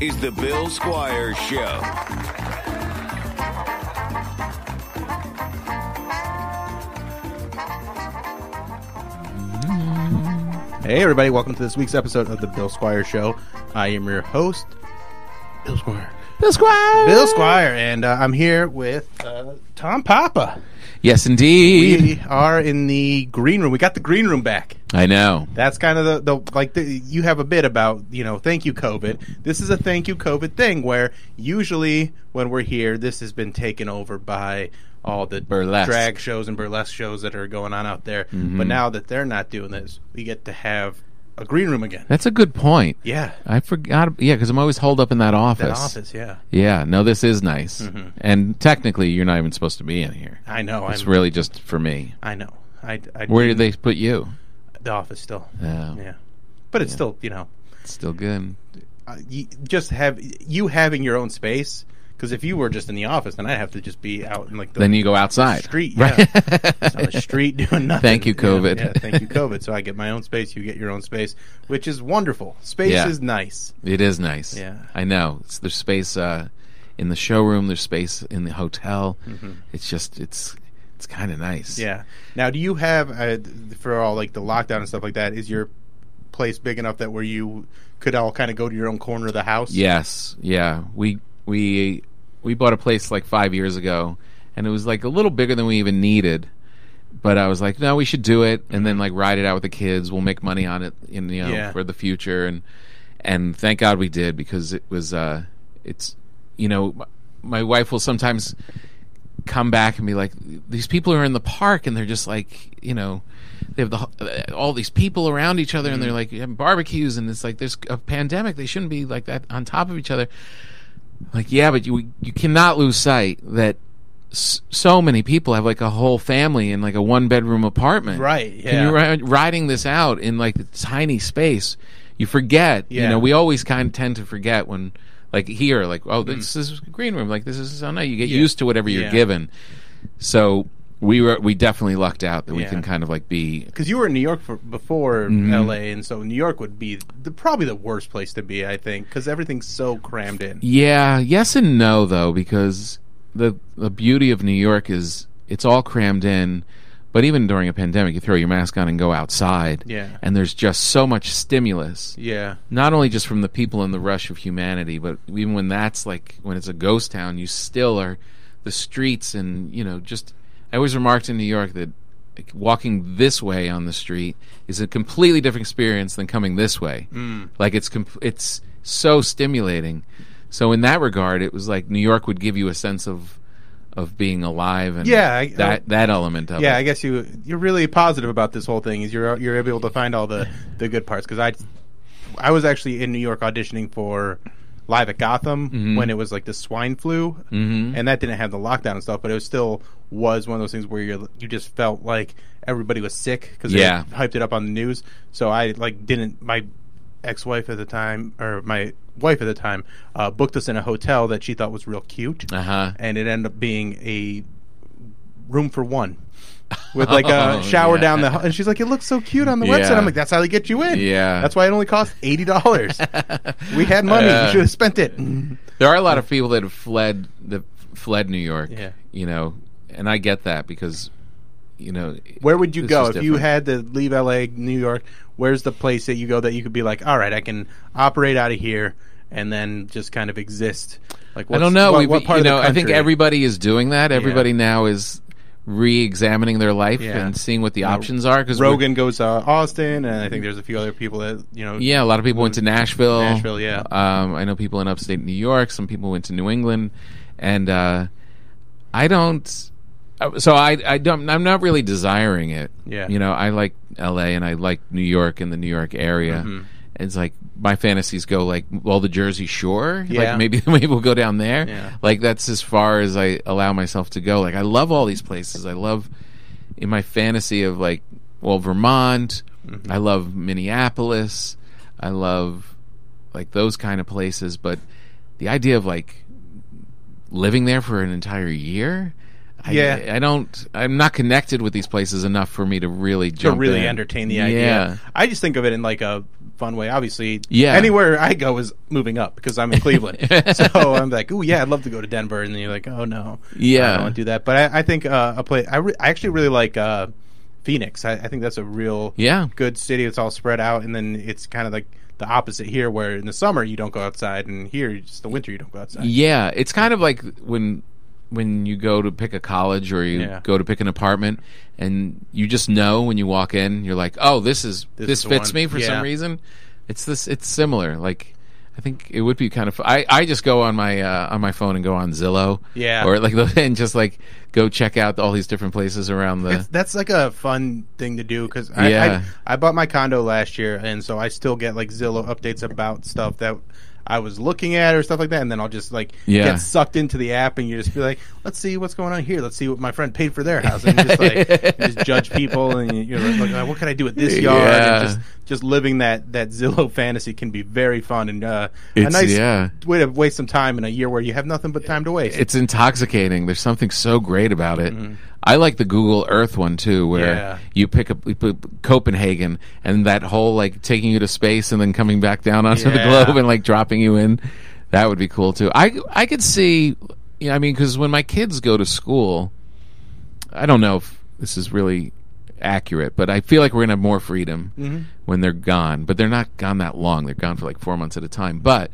Is the Bill Squire Show. Hey, everybody, welcome to this week's episode of the Bill Squire Show. I am your host, Bill Squire. Bill Squire. Bill Squire, and uh, I'm here with uh, Tom Papa. Yes, indeed. We are in the green room. We got the green room back. I know. That's kind of the, the like the, you have a bit about you know thank you COVID. This is a thank you COVID thing where usually when we're here, this has been taken over by all the Burlesque. drag shows and burlesque shows that are going on out there. Mm-hmm. But now that they're not doing this, we get to have a green room again. That's a good point. Yeah, I forgot. Yeah, because I'm always holed up in that office. that office. Yeah, Yeah. No, this is nice. Mm-hmm. And technically, you're not even supposed to be in here. I know. It's I'm, really just for me. I know. I, I Where did they put you? the office still? Oh, Yeah, but it's still you know it's still good. uh, you just have you having your own space. Because if you were just in the office, then I'd have to just be out in like the Then you go outside. street, yeah, Just on the street doing nothing. Thank you, COVID. Yeah, thank you, COVID. So I get my own space. You get your own space, which is wonderful. Space Yeah. is nice. It is nice. Yeah. I know. It's, there's space uh, in the showroom. There's space in the hotel. It's just it's it's kind of nice. Mm-hmm. Yeah. Now, do you have uh, for all like the lockdown and stuff like that? Is your place big enough that where you could all kind of go to your own corner of the house? Yes, yeah. We we we bought a place like five years ago, and it was like a little bigger than we even needed. But I was like, no, we should do it, and then like ride it out with the kids. We'll make money on it, in you know, Yeah. for the future. And and thank God we did because it was uh, it's you know, m- my wife will sometimes come back and be like, these people are in the park and they're just like, you know, they have the uh, all these people around each other and they're like having barbecues and it's like there's a pandemic. They shouldn't be like that on top of each other. Like, yeah, but you you cannot lose sight that s- so many people have like a whole family in like a one bedroom apartment. Right, Can yeah. you ri- riding this out in like a tiny space? You forget. Yeah. You know, we always kind of tend to forget when. Like here, like oh, Mm. this is a green room. Like this is so nice. You get Yeah. used to whatever you're Yeah. given. So we were we definitely lucked out that we Yeah. can kind of like be Because you were in New York for, before Mm-hmm. LA, and so New York would be the, probably the worst place to be, I think, because everything's so crammed in. Yeah, yes and no though, because the the beauty of New York is it's all crammed in. But even during a pandemic, you throw your mask on and go outside. Yeah. And there's just so much stimulus. Yeah. Not only just from the people in the rush of humanity, but even when that's like when it's a ghost town, you still are the streets and you know just. I always remarked in New York that walking this way on the street is a completely different experience than coming this way. Mm. Like it's it's so stimulating. So in that regard, it was like New York would give you a sense of of being alive and Yeah, I- that that element of Yeah, it. I guess you you're really positive about this whole thing. Is you're you're able to find all the the good parts because I I was actually in New York auditioning for live at Gotham Mm-hmm. when it was like the swine flu, mm-hmm. and that didn't have the lockdown and stuff, but it was still was one of those things where you you just felt like everybody was sick because Yeah. they hyped it up on the news. So I like didn't my ex-wife at the time or my wife at the time uh, booked us in a hotel that she thought was real cute Uh huh. and it ended up being a room for one with like a Oh, shower yeah. down the and she's like it looks so cute on the website i'm like that's how they get you in Yeah. that's why it only cost $80 we had money Uh, we should have spent it There are a lot of people that have fled that fled New York. Yeah. You know, and I get that because you know where would you go is if you had to leave la new york where's the place that you go that you could be like all right i can operate out of here and then just kind of exist like I don't know. what, we, what part you of the know, I think everybody is doing that. Everybody now is re-examining their life Yeah. and seeing what the options are. Because rogan goes to austin and i think there's a few other people that you know yeah, a lot of people went to Nashville. Nashville, yeah. Um, I know people in upstate New York. Some people went to New England, and uh, I don't. uh, So I I don't. I'm not really desiring it. Yeah. You know, I like L.A. and I like New York and the New York area. It's like my fantasies go like well the Jersey Shore. Yeah. Like maybe maybe we'll go down there. Yeah. Like that's as far as I allow myself to go. Like I love all these places. I love in my fantasy of like well Vermont. Mm-hmm. I love Minneapolis. I love like those kind of places. But the idea of like living there for an entire year. I, Yeah. I don't. I'm not connected with these places enough for me to really jump to really in. entertain the idea. Yeah. I just think of it in like a fun way. Obviously, Yeah. anywhere I go is moving up because I'm in Cleveland. so I'm like, oh yeah, I'd love to go to Denver, and then you're like, oh no, Yeah. I don't want to do that. But I, I think uh, a place I, re- I actually really like uh, Phoenix. I, I think that's a real Yeah. good city. It's all spread out, and then it's kind of like the opposite here, where in the summer you don't go outside, and here it's the winter you don't go outside. Yeah, it's kind of like when when you go to pick a college or you Yeah. go to pick an apartment and you just know when you walk in you're like oh this is This this, is fits one. me for Yeah. some reason it's this it's similar like i think it would be kind of i i just go on my uh, on my phone and go on zillow Yeah. or like and just like go check out all these different places around the It's, that's like a fun thing to do because I, Yeah. I I bought my condo last year, and so I still get like Zillow updates about stuff that I was looking at or stuff like that, and then I'll just like Yeah. get sucked into the app, and you just be like, let's see what's going on here, let's see what my friend paid for their house, and just like just judge people, and you- you're like, what can I do with this yard? Yeah. And just just living that that Zillow fantasy can be very fun and uh, a nice yeah. way to waste some time in a year where you have nothing but time to waste. it's intoxicating. There's something so great about it. I like the Google Earth one too, where. Yeah. you pick up you Copenhagen and that whole like taking you to space and then coming back down onto the globe and like dropping you in. That would be cool too. I I could see. You know, I mean, because when my kids go to school, I don't know if this is really accurate, but I feel like we're gonna have more freedom Mm-hmm. when they're gone. But they're not gone that long. They're gone for like four months at a time. But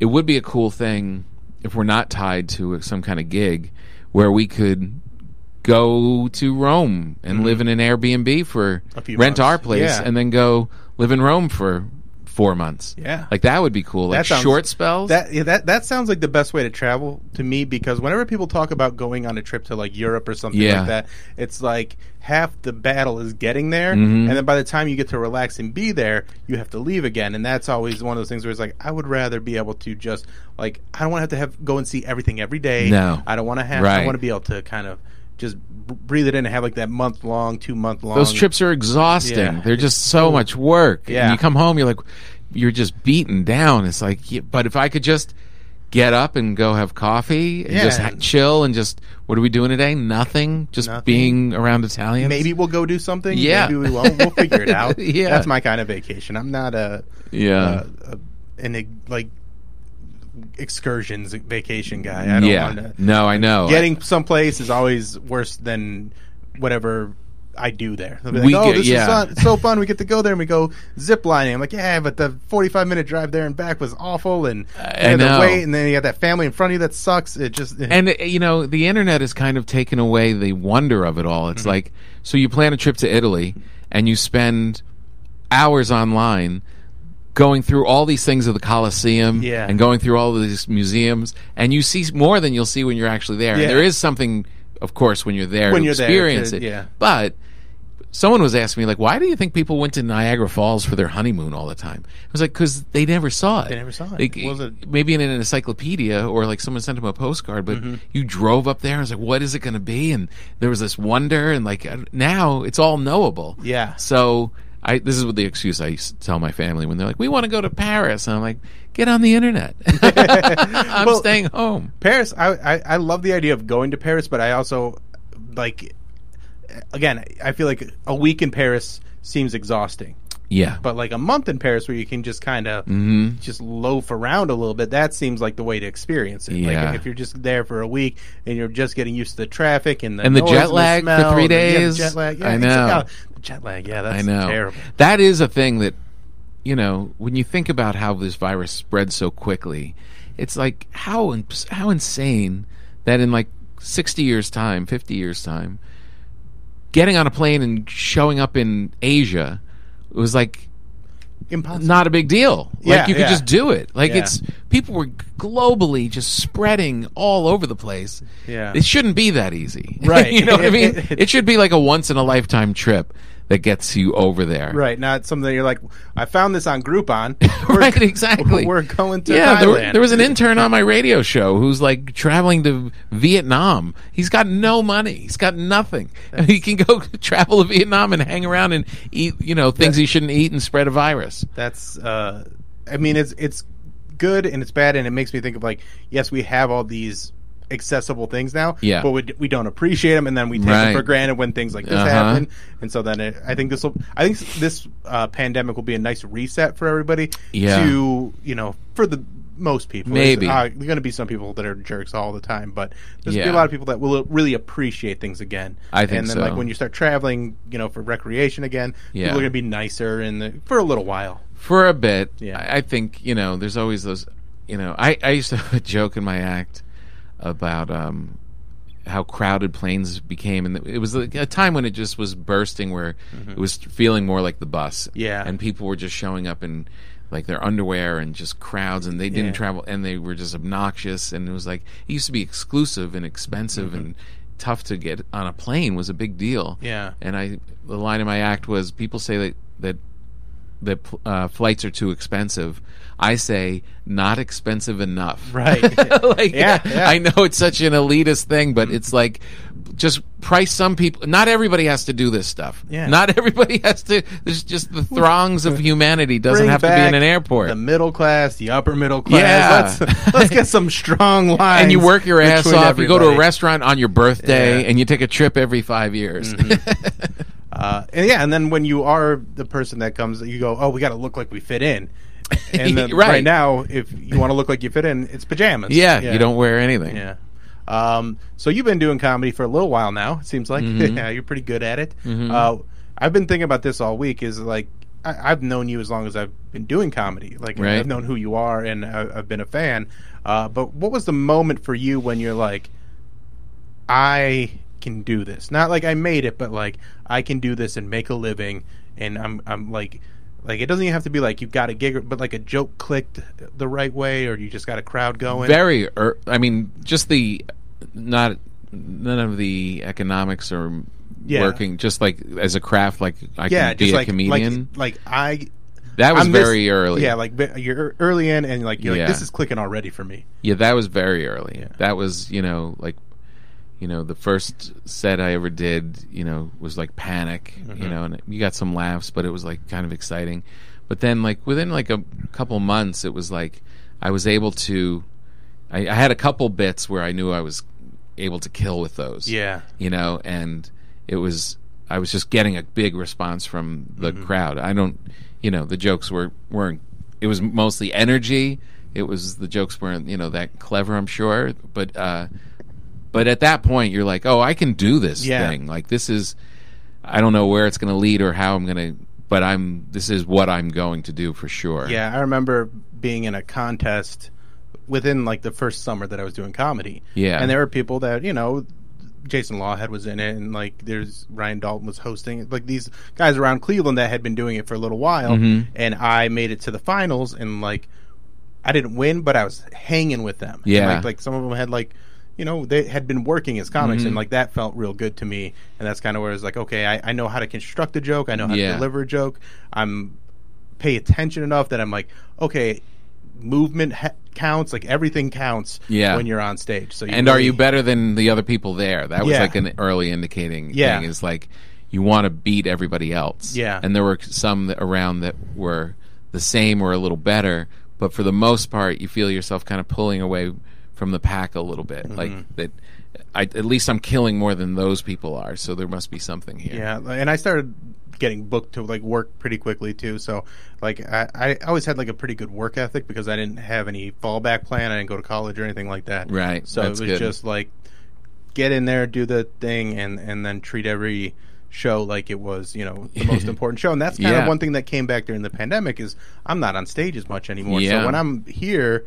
it would be a cool thing if we're not tied to some kind of gig where we could go to Rome and live in an Airbnb for Mm-hmm. A few rent months. our place Yeah. and then go live in Rome for four months. Yeah. like that would be cool. Like sounds- short spells. That yeah, that that sounds like the best way to travel to me because whenever people talk about going on a trip to like Europe or something Yeah. like that, it's like half the battle is getting there, Mm-hmm. and then by the time you get to relax and be there, you have to leave again, and that's always one of those things where it's like I would rather be able to just like I don't want to have to have go and see everything every day. No. I don't want to have. I want to be able to kind of just b- breathe it in and have like that month long, two month long. Those trips are exhausting. Yeah. They're just so much work. Yeah. And you come home, you're like, you're just beaten down. It's like, but if I could just get up and go have coffee and Yeah. just ha- chill and just, what are we doing today? Nothing. Just Nothing. being around Italians. Maybe we'll go do something. Yeah. Maybe we won't. We'll figure it out. Yeah. That's my kind of vacation. I'm not a Yeah. a, an like excursions vacation guy. I don't yeah. want to. No, I know. Getting someplace is always worse than whatever I do there. Like, We oh, get- this yeah. is so fun. We get to go there and we go zip lining. I'm like, yeah, but the 45 minute drive there and back was awful. And you I had to know. wait, and then you got that family in front of you that sucks. It just and uh, you know the internet has kind of taken away the wonder of it all it's Mm-hmm. like so you plan a trip to italy and you spend hours online going through all these things of the Colosseum Yeah. and going through all these museums, and you see more than you'll see when you're actually there. And there is something, of course, when you're there When to you're there experience to- it. yeah. But someone was asking me, like, why do you think people went to Niagara Falls for their honeymoon all the time? I was like, because they never saw it. They never saw it. Like, Was it- maybe in an encyclopedia or like someone sent them a postcard, but Mm-hmm. you drove up there. and was like, what is it going to be? And there was this wonder, and like now it's all knowable. Yeah. So I this is what the excuse I used to tell my family when they're like, "We want to go to Paris," and I'm like, "Get on the internet. I'm Well- staying home." Paris, I, I I love the idea of going to Paris, but I also like again, I feel like a week in Paris seems exhausting. Yeah, But like a month in Paris where you can just kind of Mm-hmm. just loaf around a little bit, that seems like the way to experience it. Yeah. Like if you're just there for a week and you're just getting used to the traffic and the And the jet lag for smell three the days. jet lag, yeah, I know. yeah, the jet lag, yeah, that's I know. terrible. That is a thing that you know when you think about how this virus spread so quickly. It's like how how insane that in like sixty years time, fifty years time, getting on a plane and showing up in Asia was like impossible. not a big deal. Yeah, like you could yeah. just do it. Like Yeah. it's people were globally just spreading all over the place. Yeah. It shouldn't be that easy. Right. you know what I mean? it should be like a once in a lifetime trip that gets you over there. Right, not something that you're like, I found this on Groupon. right, exactly. We're going to yeah. There, were- there was an intern on my radio show who's like traveling to Vietnam. He's got no money. He's got nothing. he can go travel to Vietnam and hang around and eat, you know, things he shouldn't eat and spread a virus. That's, uh, I mean, it's it's good and it's bad, and it makes me think of like, yes, we have all these accessible things now, Yeah. but we, we don't appreciate them, and then we take Right. them for granted when things like this Uh-huh. happen, and so then it, I think this will, I think this uh, pandemic will be a nice reset for everybody. Yeah. To you know, for the most people, Maybe. There's, uh, going to be some people that are jerks all the time, but there's to be Yeah. a lot of people that will really appreciate things again. I think and then so. like when you start traveling, you know, for recreation again, Yeah. people are going to be nicer and the, for a little while. for a bit. Yeah. I, I think you know. There's always those. You know, I I used to have a joke in my act about um how crowded planes became, and it was like a time when it just was bursting, where it was feeling more like the bus. Mm-hmm. Yeah. and people were just showing up in like their underwear and just crowds, and they didn't Yeah. travel, and they were just obnoxious, and it was like it used to be exclusive and expensive and tough to get on a plane was a big deal. Mm-hmm. Yeah. and I the line in my act was people say that that that uh, flights are too expensive. I say not expensive enough. Right. like Yeah, yeah. I know it's such an elitist thing, but it's like just price some people. Not everybody has to do this stuff. Yeah. Not everybody has to. There's just the throngs of humanity doesn't Bring have to be in an airport. The middle class, the upper middle class. Yeah. Let's, let's get some strong lines. and you work your ass off. You go to a restaurant on your birthday, Yeah. Mm-hmm. and you take a trip every five years. Uh, and yeah, and then when you are the person that comes, you go, "Oh, we got to look like we fit in." And then Right. right. now, if you want to look like you fit in, it's pajamas. yeah, you don't wear anything. Yeah. Um, so you've been doing comedy for a little while now. It seems like Mm-hmm. yeah, you're pretty good at it. Uh, I've been thinking about this all week. Is like I, I've known you as long as I've been doing comedy. Like Right. I've known who you are, and I, I've been a fan. Uh, but what was the moment for you when you're like, I can do this? Not like I made it, but like I can do this and make a living, and I'm I'm like. Like it doesn't even have to be like you've got a gig, but like a joke clicked the right way, or you just got a crowd going. very er, i mean just the not none of the economics are Yeah. working just like as a craft like i yeah, can be a like comedian like like I that was I'm this- very early Yeah, like you're early in, and like you're Yeah. like this is clicking already for me. yeah that was very early Yeah. that was you know like you know the first set i ever did you know was like panic Mm-hmm. you know and you got some laughs but it was like kind of exciting but then like within like a couple months it was like i was able to I, I had a couple bits where i knew i was able to kill with those Yeah, you know, and it was I was just getting a big response from the Mm-hmm. crowd. I don't, you know, the jokes were weren't. It was mostly energy. It was the jokes weren't you know that clever. I'm sure, but uh, but at that point you're like, oh, I can do this Yeah. thing. Like this is, I don't know where it's going to lead or how I'm going to, but I'm this is what I'm going to do for sure. yeah. I remember being in a contest within like the first summer that I was doing comedy. Yeah. and there were people that you know. Jason Lawhead was in it, and like there's Ryan Dalton was hosting. Like these guys around Cleveland that had been doing it for a little while, Mm-hmm. and I made it to the finals, and like I didn't win, but I was hanging with them. And, Yeah. like, like some of them had like, you know, they had been working as comics, Mm-hmm. and like that felt real good to me. And that's kind of where it's like, okay, I, I know how to construct a joke, I know how Yeah. to deliver a joke. I'm pay attention enough that I'm like, okay, movement ha- counts, like everything counts. Yeah. when you're on stage. So, you and are you better than the other people there? That was Yeah. like an early indicating Yeah. thing. Is like you want to beat everybody else. Yeah. and there were some that around that were the same or a little better, but for the most part, you feel yourself kind of pulling away from the pack a little bit. Mm-hmm. Like that. I, at least I'm killing more than those people are, so there must be something here. Yeah, and I started getting booked to like work pretty quickly too. So like I, I always had like a pretty good work ethic because I didn't have any fallback plan. I didn't go to college or anything like that. Right, So that's it was good. just like get in there, do the thing, and and then treat every show like it was you know the most important show. And that's kind Yeah. of one thing that came back during the pandemic is I'm not on stage as much anymore. Yeah. So when I'm here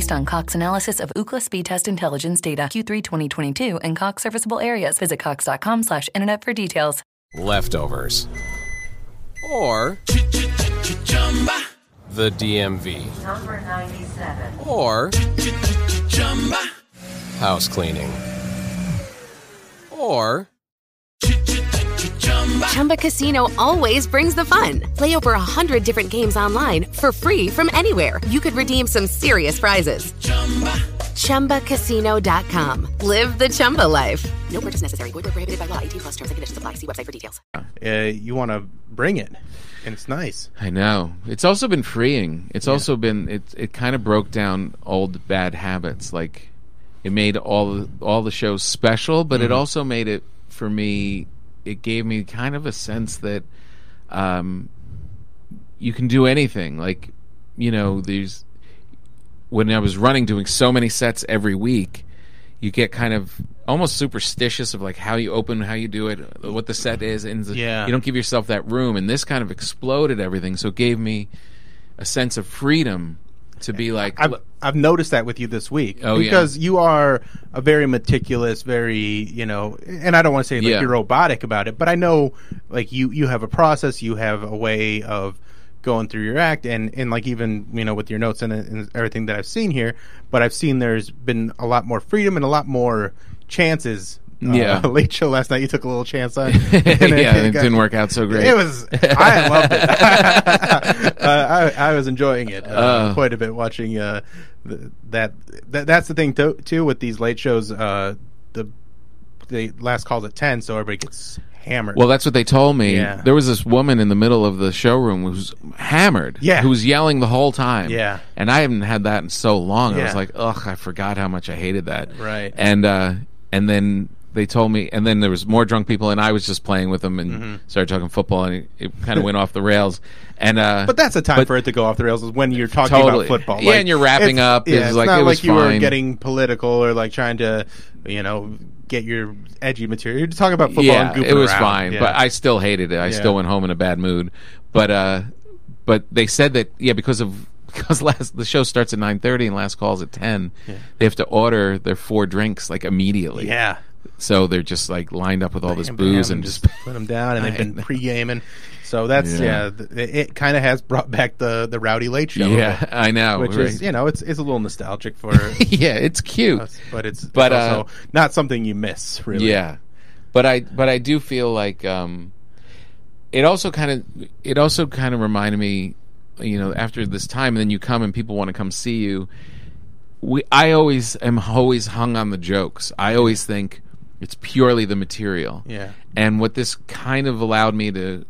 Based on Cox analysis of Ookla speed test intelligence data Q3 2022 and Cox serviceable areas, visit cox.com slash internet for details. leftovers, or the DMV, Number 97. or house cleaning, or Chumba Casino always brings the fun. Play over a hundred different games online for free from anywhere. You could redeem some serious prizes. Chumba. ChumbaCasino.com. Live the Chumba life. No purchase necessary. Void where prohibited by law. 18 plus terms and conditions apply. See website for details. Uh, you want to bring it, and it's nice. I know. It's also been freeing. It's also been it. It kind of broke down old bad habits. Like it made all all the shows special, but it also made it for me. It gave me kind of a sense that um, you can do anything. Like you know, there's when I was running, doing so many sets every week. You get kind of almost superstitious of like how you open, how you do it, what the set is, and Yeah. you don't give yourself that room. And this kind of exploded everything, so it gave me a sense of freedom to be like, I've I've noticed that with you this week Oh, yeah. because you are a very meticulous, very you know, and I don't want to say like Yeah. you're robotic about it, but I know like you you have a process, you have a way of going through your act, and and like even you know with your notes and, and everything that I've seen here, but I've seen there's been a lot more freedom and a lot more chances. Uh, Yeah. late show last night. You took a little chance on. yeah, and it- it, it got- didn't work out so great. it was. I loved it. uh, I, I was enjoying it uh, Uh. quite a bit watching uh, the, that, that. That's the thing too, too with these late shows. Uh, the the last calls at ten, so everybody gets hammered. Well, that's what they told me. Yeah. There was this woman in the middle of the showroom who was hammered. Yeah. Who was yelling the whole time. Yeah. And I haven't had that in so long. I was like, ugh, I forgot how much I hated that. Right. And uh, and then they told me, and then there was more drunk people, and I was just playing with them and started talking football, and it, it kind of went off the rails. And uh, Mm-hmm. but that's a time but- for it to go off the rails is when you're talking Totally. about football. Yeah, and you're wrapping up. Yeah, It's like, not it like you were getting political or like trying to, you know, get your edgy material. You're talking about football yeah, it was around. fine, Yeah. but I still hated it. I Yeah. still went home in a bad mood. But uh, but they said that yeah, because of because last the show starts at nine thirty and last calls at ten, they have to order their four drinks like immediately. yeah. So they're just like lined up with all this booze bam, and just put them down, and they've been pre-gaming. So that's yeah, Yeah. it, it kind of has brought back the the rowdy late show. yeah, little, I know, which right? is you know it's it's a little nostalgic for yeah, it's cute. us, but it's But, it's uh, also not something you miss really. Yeah, but I but I do feel like um, it also kind of it also kind of reminded me, you know, after this time, and then you come and people want to come see you. We I always am always hung on the jokes. I always think it's purely the material. Yeah. And what this kind of allowed me to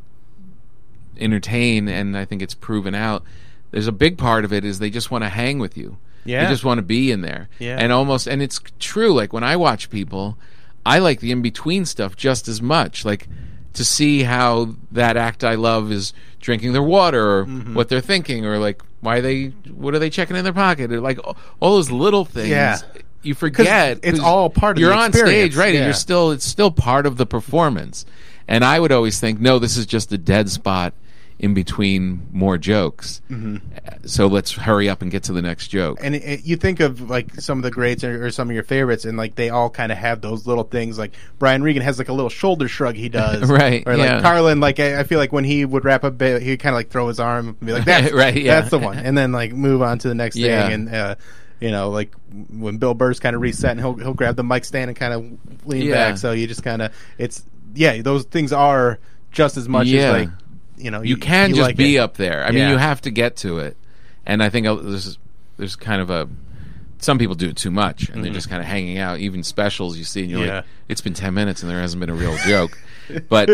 entertain, and I think it's proven out. There's a big part of it is they just want to hang with you. Yeah. They just want to be in there. Yeah. And almost, and it's true. Like when I watch people, I like the in between stuff just as much. Like to see how that act I love is drinking their water or Mm-hmm. what they're thinking or like why they, what are they checking in their pocket or like all, all those little things. Yeah. You forget it's all part of the you're on stage, right? And you're still it's still part of the performance. And I would always think, no, this is just a dead spot in between more jokes. Mm-hmm. So let's hurry up and get to the next joke. And it, it- you think of like some of the greats or, or some of your favorites, and like they all kind of have those little things. Like Brian Regan has like a little shoulder shrug he does, Right, Or like yeah. Carlin, like I, I feel like when he would wrap up, he'd kind of like throw his arm and be like, "That's Right, yeah. that's the one," and then like move on to the next Yeah. thing. And uh, you know, like when Bill Burr's kind of reset, and he'll he'll grab the mic stand and kind of lean Yeah. back. So you just kind of it's yeah, those things are just as much Yeah. as like you know you can just like be it. up there. I mean, you have to get to it. And I think uh, there's there's kind of a some people do it too much and they're just kind of hanging out. Even specials you see, and you're Mm-hmm. Yeah. like, it's been ten minutes and there hasn't been a real joke. But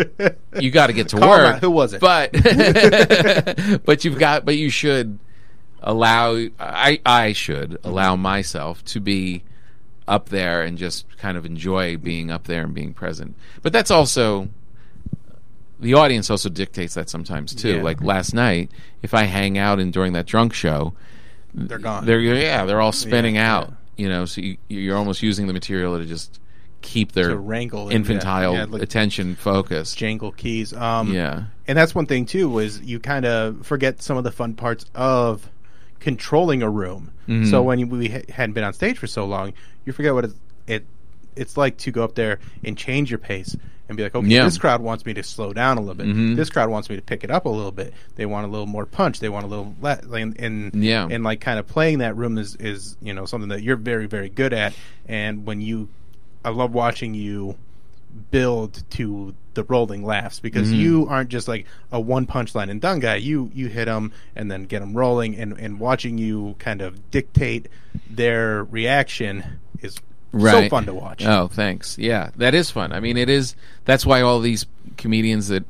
you got to get to Karma, work. who was it? But but you've got but you should allow I I should allow myself to be up there and just kind of enjoy being up there and being present. But that's also the audience also dictates that sometimes too. Yeah. Like last night, if I hang out and during that drunk show, They're gone. they're yeah, they're all spinning Yeah, out. You know, so you, you're almost using the material to just keep their wrangle infantile yeah, yeah, like- attention focused. jangle keys. Um, Yeah. and that's one thing too was you kind of forget some of the fun parts of controlling a room. Mm-hmm. So when we hadn't been on stage for so long, you forget what it, it it's like to go up there and change your pace and be like, okay, Yeah. this crowd wants me to slow down a little bit. Mhm. This crowd wants me to pick it up a little bit. They want a little more punch. They want a little le- and, and Yeah. and like kind of playing that room is is you know something that you're very very good at. And when you, I love watching you build to the rolling laughs because Mm-hmm. you aren't just like a one punchline and done guy. You you hit them and then get them rolling, and and watching you kind of dictate their reaction is so fun to watch. Oh, thanks. Yeah, that is fun. I mean, it is. That's why all these comedians that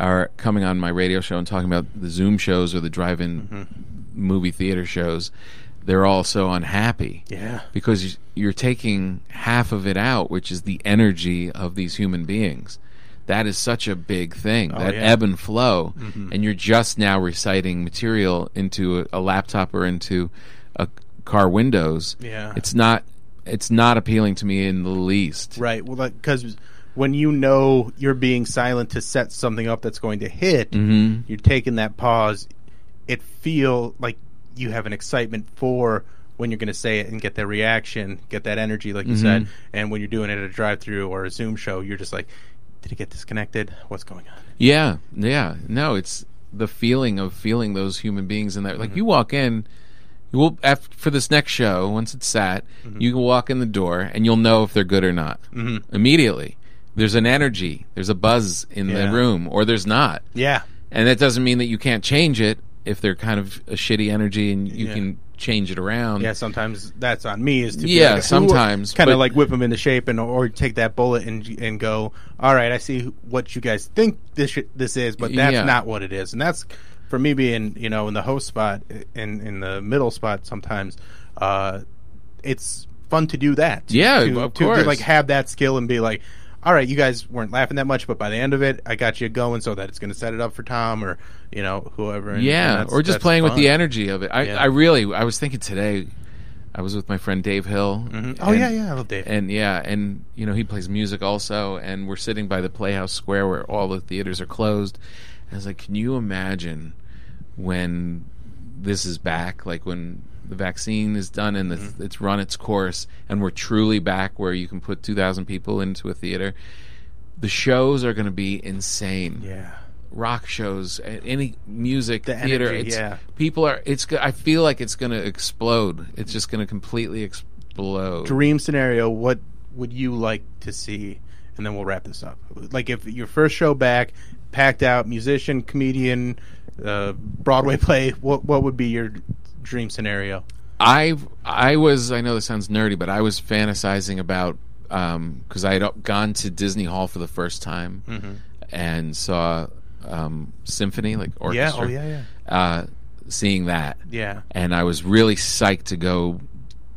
are coming on my radio show and talking about the Zoom shows or the drive-in Mm-hmm. movie theater shows, they're all so unhappy. Yeah. because you're taking half of it out, which is the energy of these human beings. That is such a big thing. that Oh, yeah. Mm-hmm. ebb and flow, and you're just now reciting material into a, a laptop or into a car windows. Yeah. it's not. It's not appealing to me in the least. Right. Well, because when you know you're being silent to set something up that's going to hit, Mm-hmm. you're taking that pause. It feel like you have an excitement for when you're going to say it and get that reaction, get that energy, like you said. Mm-hmm. And when you're doing it at a drive-through or a Zoom show, you're just like, "Did it get disconnected? What's going on?" Yeah, yeah. No, it's the feeling of feeling those human beings in there. Mm-hmm. Like you walk in, you will after, for this next show. Once it's sat, Mm-hmm. you can walk in the door and you'll know if they're good or not Mm-hmm. immediately. There's an energy, there's a buzz in Yeah. the room, or there's not, Yeah. and that doesn't mean that you can't change it if they're kind of a shitty energy and you Yeah. can change it around. Yeah, sometimes that's on me. Is to Yeah, sometimes, kind of like whip them into shape and or take that bullet and and go. All right, I see what you guys think this sh- this is, but that's Yeah. not what it is. And that's for me being you know in the host spot in in the middle spot. Sometimes uh, it's fun to do that. Yeah, to, of to, course. like have that skill and be like. All right, you guys weren't laughing that much, but by the end of it, I got you going so that it's going to set it up for Tom or you know whoever. and- and yeah, that's- or just playing with the energy of it. I, Yeah. I really, I was thinking today. I was with my friend Dave Hill. Mm-hmm. Oh yeah, yeah, I love Dave. and yeah, and you know he plays music also, and we're sitting by the Playhouse Square where all the theaters are closed. And I was like, can you imagine when this is back? Like when the vaccine is done and Mm-hmm. it's, it's run its course, and we're truly back where you can put two thousand people into a theater. The shows are going to be insane yeah. rock shows, any music, The theater. energy, it's, yeah. People are. It's. I feel like it's going to explode. It's just going to completely explode. dream scenario, what would you like to see? And then we'll wrap this up. Like if your first show back, packed out, musician, comedian, uh, Broadway play, what what would be your dream scenario? I I was. I know this sounds nerdy, but I was fantasizing about because I had gone to Disney Hall for the first time and saw um, symphony like orchestra. oh, yeah, yeah. Uh, seeing that, Yeah. and I was really psyched to go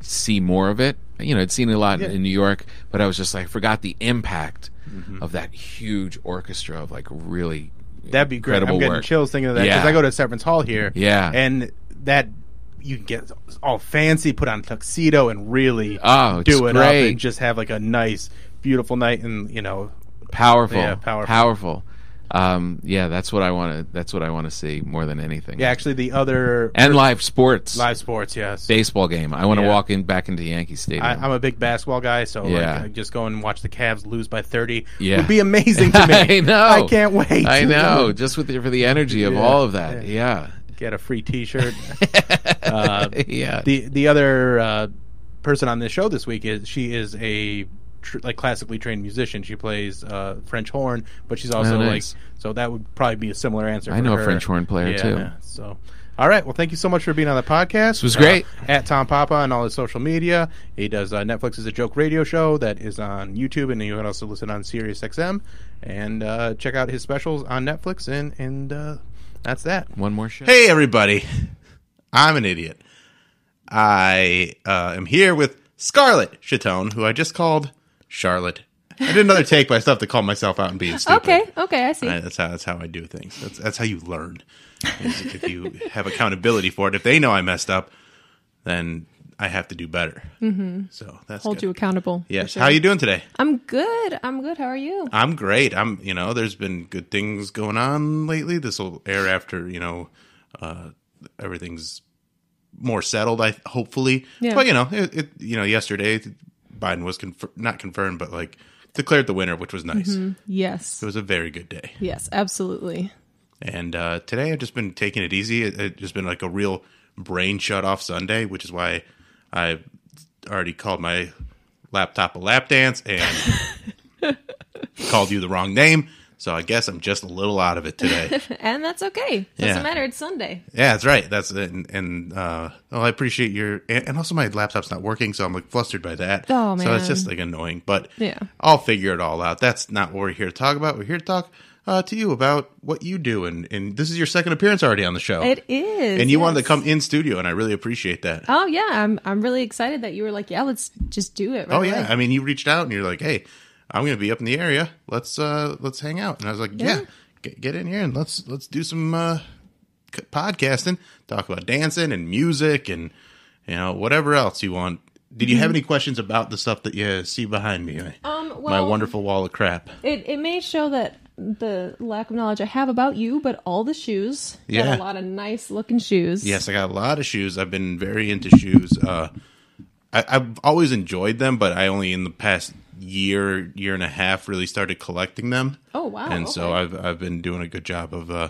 see more of it. You know, I'd seen it a lot Yeah. in New York, but I was just like, I forgot the impact Mm-hmm. of that huge orchestra of like really That'd be great. I'm getting work. chills thinking of that because Yeah. I go to Severance Hall here. Yeah. and that you can get all fancy, put on a tuxedo, and really Oh, do it up and just have like a nice, beautiful night. And you know, powerful, Yeah, powerful. powerful. Um, yeah, that's what I want to. That's what I want to see more than anything. yeah. Actually, the other and live sports, live sports, yes. baseball game. I want to Yeah. walk in back into Yankee Stadium. I, I'm a big basketball guy, so Yeah. like, just go and watch the Cavs lose by 30 Yeah. would be amazing to me. I know. I can't wait. I know. Just with the, for the energy of Yeah, all of that. Yeah. Get a free T-shirt. uh, Yeah. the the other uh, person on this show this week is she is a tr- like classically trained musician. She plays uh, French horn, but she's also Oh, nice. like so that would probably be a similar answer. I know a. French horn player, Yeah, too. yeah. So. All right. Well, thank you so much for being on the podcast. This was great. at Tom Papa on all his social media. He does uh, Netflix is a joke radio show that is on YouTube, and you can also listen on Sirius XM and uh, check out his specials on Netflix. And and uh, that's that. One more show. Hey, everybody. I'm an idiot. I uh, am here with Scarlett Chaton, who I just called Charlotte I did another take, but I still have to call myself out and being stupid. Okay, okay, I see. I- that's how that's how I do things. That's that's how you learn. is if you have accountability for it, if they know I messed up, then I have to do better. Mm-hmm. So that's Hold good. you accountable. Yes. sure. How you doing today? I'm good. I'm good. How are you? I'm great. I'm, you know, there's been good things going on lately. This will air after, you know, uh, everything's more settled. I hopefully, Yeah. but you know, it, it you know, yesterday Biden was confer- not confirmed, but like declared the winner, which was nice. Mm-hmm. Yes. It was a very good day. Yes, absolutely. And uh, today I've just been taking it easy. It, it's just been like a real brain shut off Sunday, which is why I already called my laptop a lap dance and called you the wrong name. So I guess I'm just a little out of it today. And that's okay. Doesn't Yeah. matter. It's Sunday. yeah, that's right. That's it. And, and uh, well, I appreciate your. And and also, my laptop's not working, so I'm like flustered by that. Oh, man, So it's just like annoying, but Yeah. I'll figure it all out. That's not what we're here to talk about. We're here to talk uh, to you about what you do, and and this is your second appearance already on the show. It is. and you wanted to come in studio, and I really appreciate that. Oh yeah, I'm I'm really excited that you were like, yeah, let's just do it. Right oh yeah, away. I mean, you reached out and you're like, "Hey, I'm going to be up in the area. Let's uh let's hang out." And I was like, "Yeah, Yeah. get, get in here and let's let's do some uh podcasting, talk about dancing and music and you know whatever else you want." Did you have any questions about the stuff that you see behind me? My, Mm-hmm. Um, my wonderful wall of crap. It it may show that the lack of knowledge I have about you, but all the shoes, got Yeah. a lot of nice looking shoes. Yes, I got a lot of shoes. I've been very into shoes. Uh, I, I've always enjoyed them, but I only in the past year, year and a half, really started collecting them. Oh, wow, And so. I've I've been doing a good job of uh,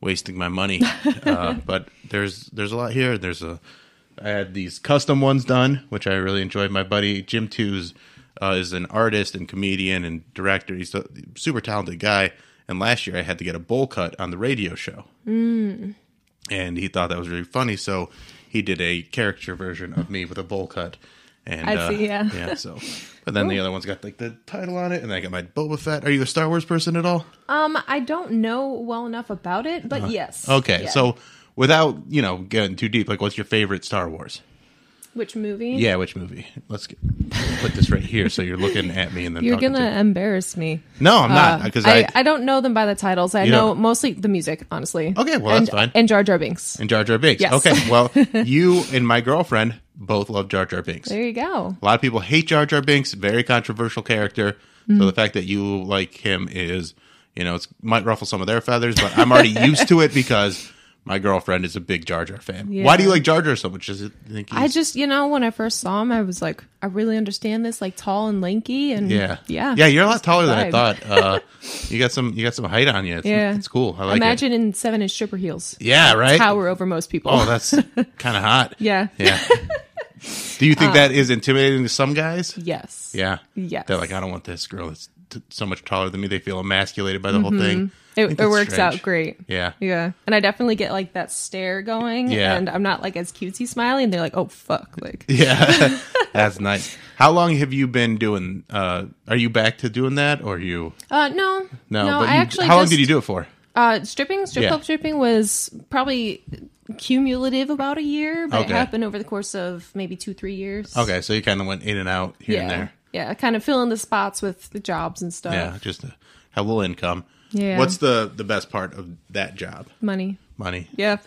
wasting my money. uh, but there's there's a lot here. There's a I had these custom ones done, which I really enjoyed. My buddy Jim Tews uh, is an artist and comedian and director. He's a super talented guy. And last year I had to get a bowl cut on the radio show and he thought that was really funny. So he did a caricature version of me with a bowl cut. And I uh, see, yeah. yeah. So, but then the other one's got like the title on it, and I got my Boba Fett. Are you a Star Wars person at all? Um, I don't know well enough about it, but yes. Uh, Okay, Yeah. so without you know getting too deep, like what's your favorite Star Wars? Which movie? Yeah, which movie? Let's get, put this right here, so you're looking at me and then You're gonna to- embarrass me. No, I'm not Uh, because I, I, I don't know them by the titles. I You know don't- mostly the music, honestly. Okay, well, and, that's fine. And Jar Jar Binks. and Jar Jar Binks. Yes. Okay, well, you and my girlfriend both love Jar Jar Binks. There you go. A lot of people hate Jar Jar Binks, very controversial character. Mm-hmm. So the fact that you like him is, you know, it's might ruffle some of their feathers, but I'm already used to it because my girlfriend is a big Jar Jar fan. Yeah. Why do you like Jar Jar so much? Does it think I just, you know, when I first saw him, I was like, I really understand this, like tall and lanky, and yeah, yeah, yeah. You're a lot taller than I thought. Uh, you got some, you got some height on you. It's, Yeah, it's cool. I like Imagine it. in seven inch stripper heels. Yeah, right. Tower over most people. Oh, that's kind of hot. yeah, Yeah. do you think that is intimidating to some guys? yes, Yeah. Yes. They're like, I don't want this girl that's t- so much taller than me. They feel emasculated by the whole thing. It, it works strange. out great. Yeah. Yeah, and I definitely get like that stare going, Yeah. and I'm not like as cutesy smiley, and they're like, "Oh fuck!" Like, Yeah, that's nice. How long have you been doing? Uh, are you back to doing that, or you? uh, no, No, no, but I you- actually. How long just, did you do it for? Uh, stripping, strip Yeah. club stripping was probably cumulative about a year, but Okay. it happened over the course of maybe two, three years. Okay, so you kind of went in and out here and yeah, there. yeah, kind of filling the spots with the jobs and stuff. Yeah, just have a little income. Yeah. What's the the best part of that job? money. Money. Yeah,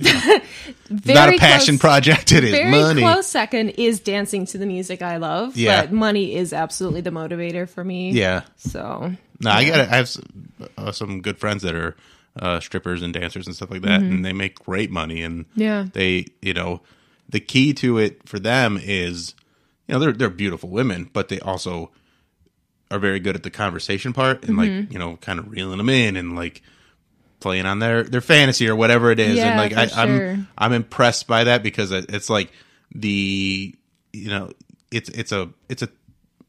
Not a passion close- project. It is Very money. close second is dancing to the music I love. Yeah. but money is absolutely the motivator for me. Yeah. So No, I got. I have s- uh, some good friends that are uh, strippers and dancers and stuff like that, and they make great money. And Mm-hmm. Yeah. they, you know, the key to it for them is, you know, they're they're beautiful women, but they also are very good at the conversation part and Mm-hmm. like you know, kind of reeling them in and like playing on their their fantasy or whatever it is. Yeah, and like I, sure. I'm I'm impressed by that because it's like the you know it's it's a it's a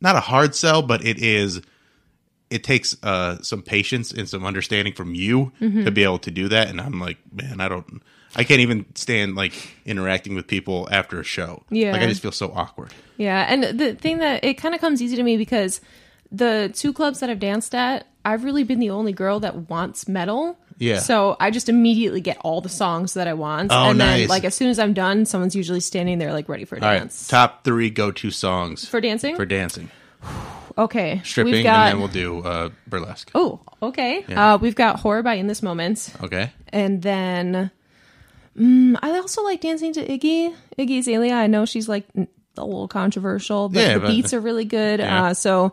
not a hard sell, but it is it takes uh some patience and some understanding from you Mm-hmm. to be able to do that and i'm like man i don't i can't even stand like interacting with people after a show Yeah. like i just feel so awkward Yeah, and the thing that it kind of comes easy to me because the two clubs that I've danced at, I've really been the only girl that wants metal. Yeah. So I just immediately get all the songs that I want, Oh, and then nice. like as soon as I'm done, someone's usually standing there like ready for a all right dance. top three go-to songs For dancing? for dancing okay. stripping, We've got, and then we'll do uh, burlesque. Oh, okay. Yeah. Uh, we've got horror by In This Moment, Okay. and then mm, I also like dancing to Iggy. Iggy Azalea. I know she's like n- a little controversial, but Yeah, the but- beats are really good. Yeah. Uh, so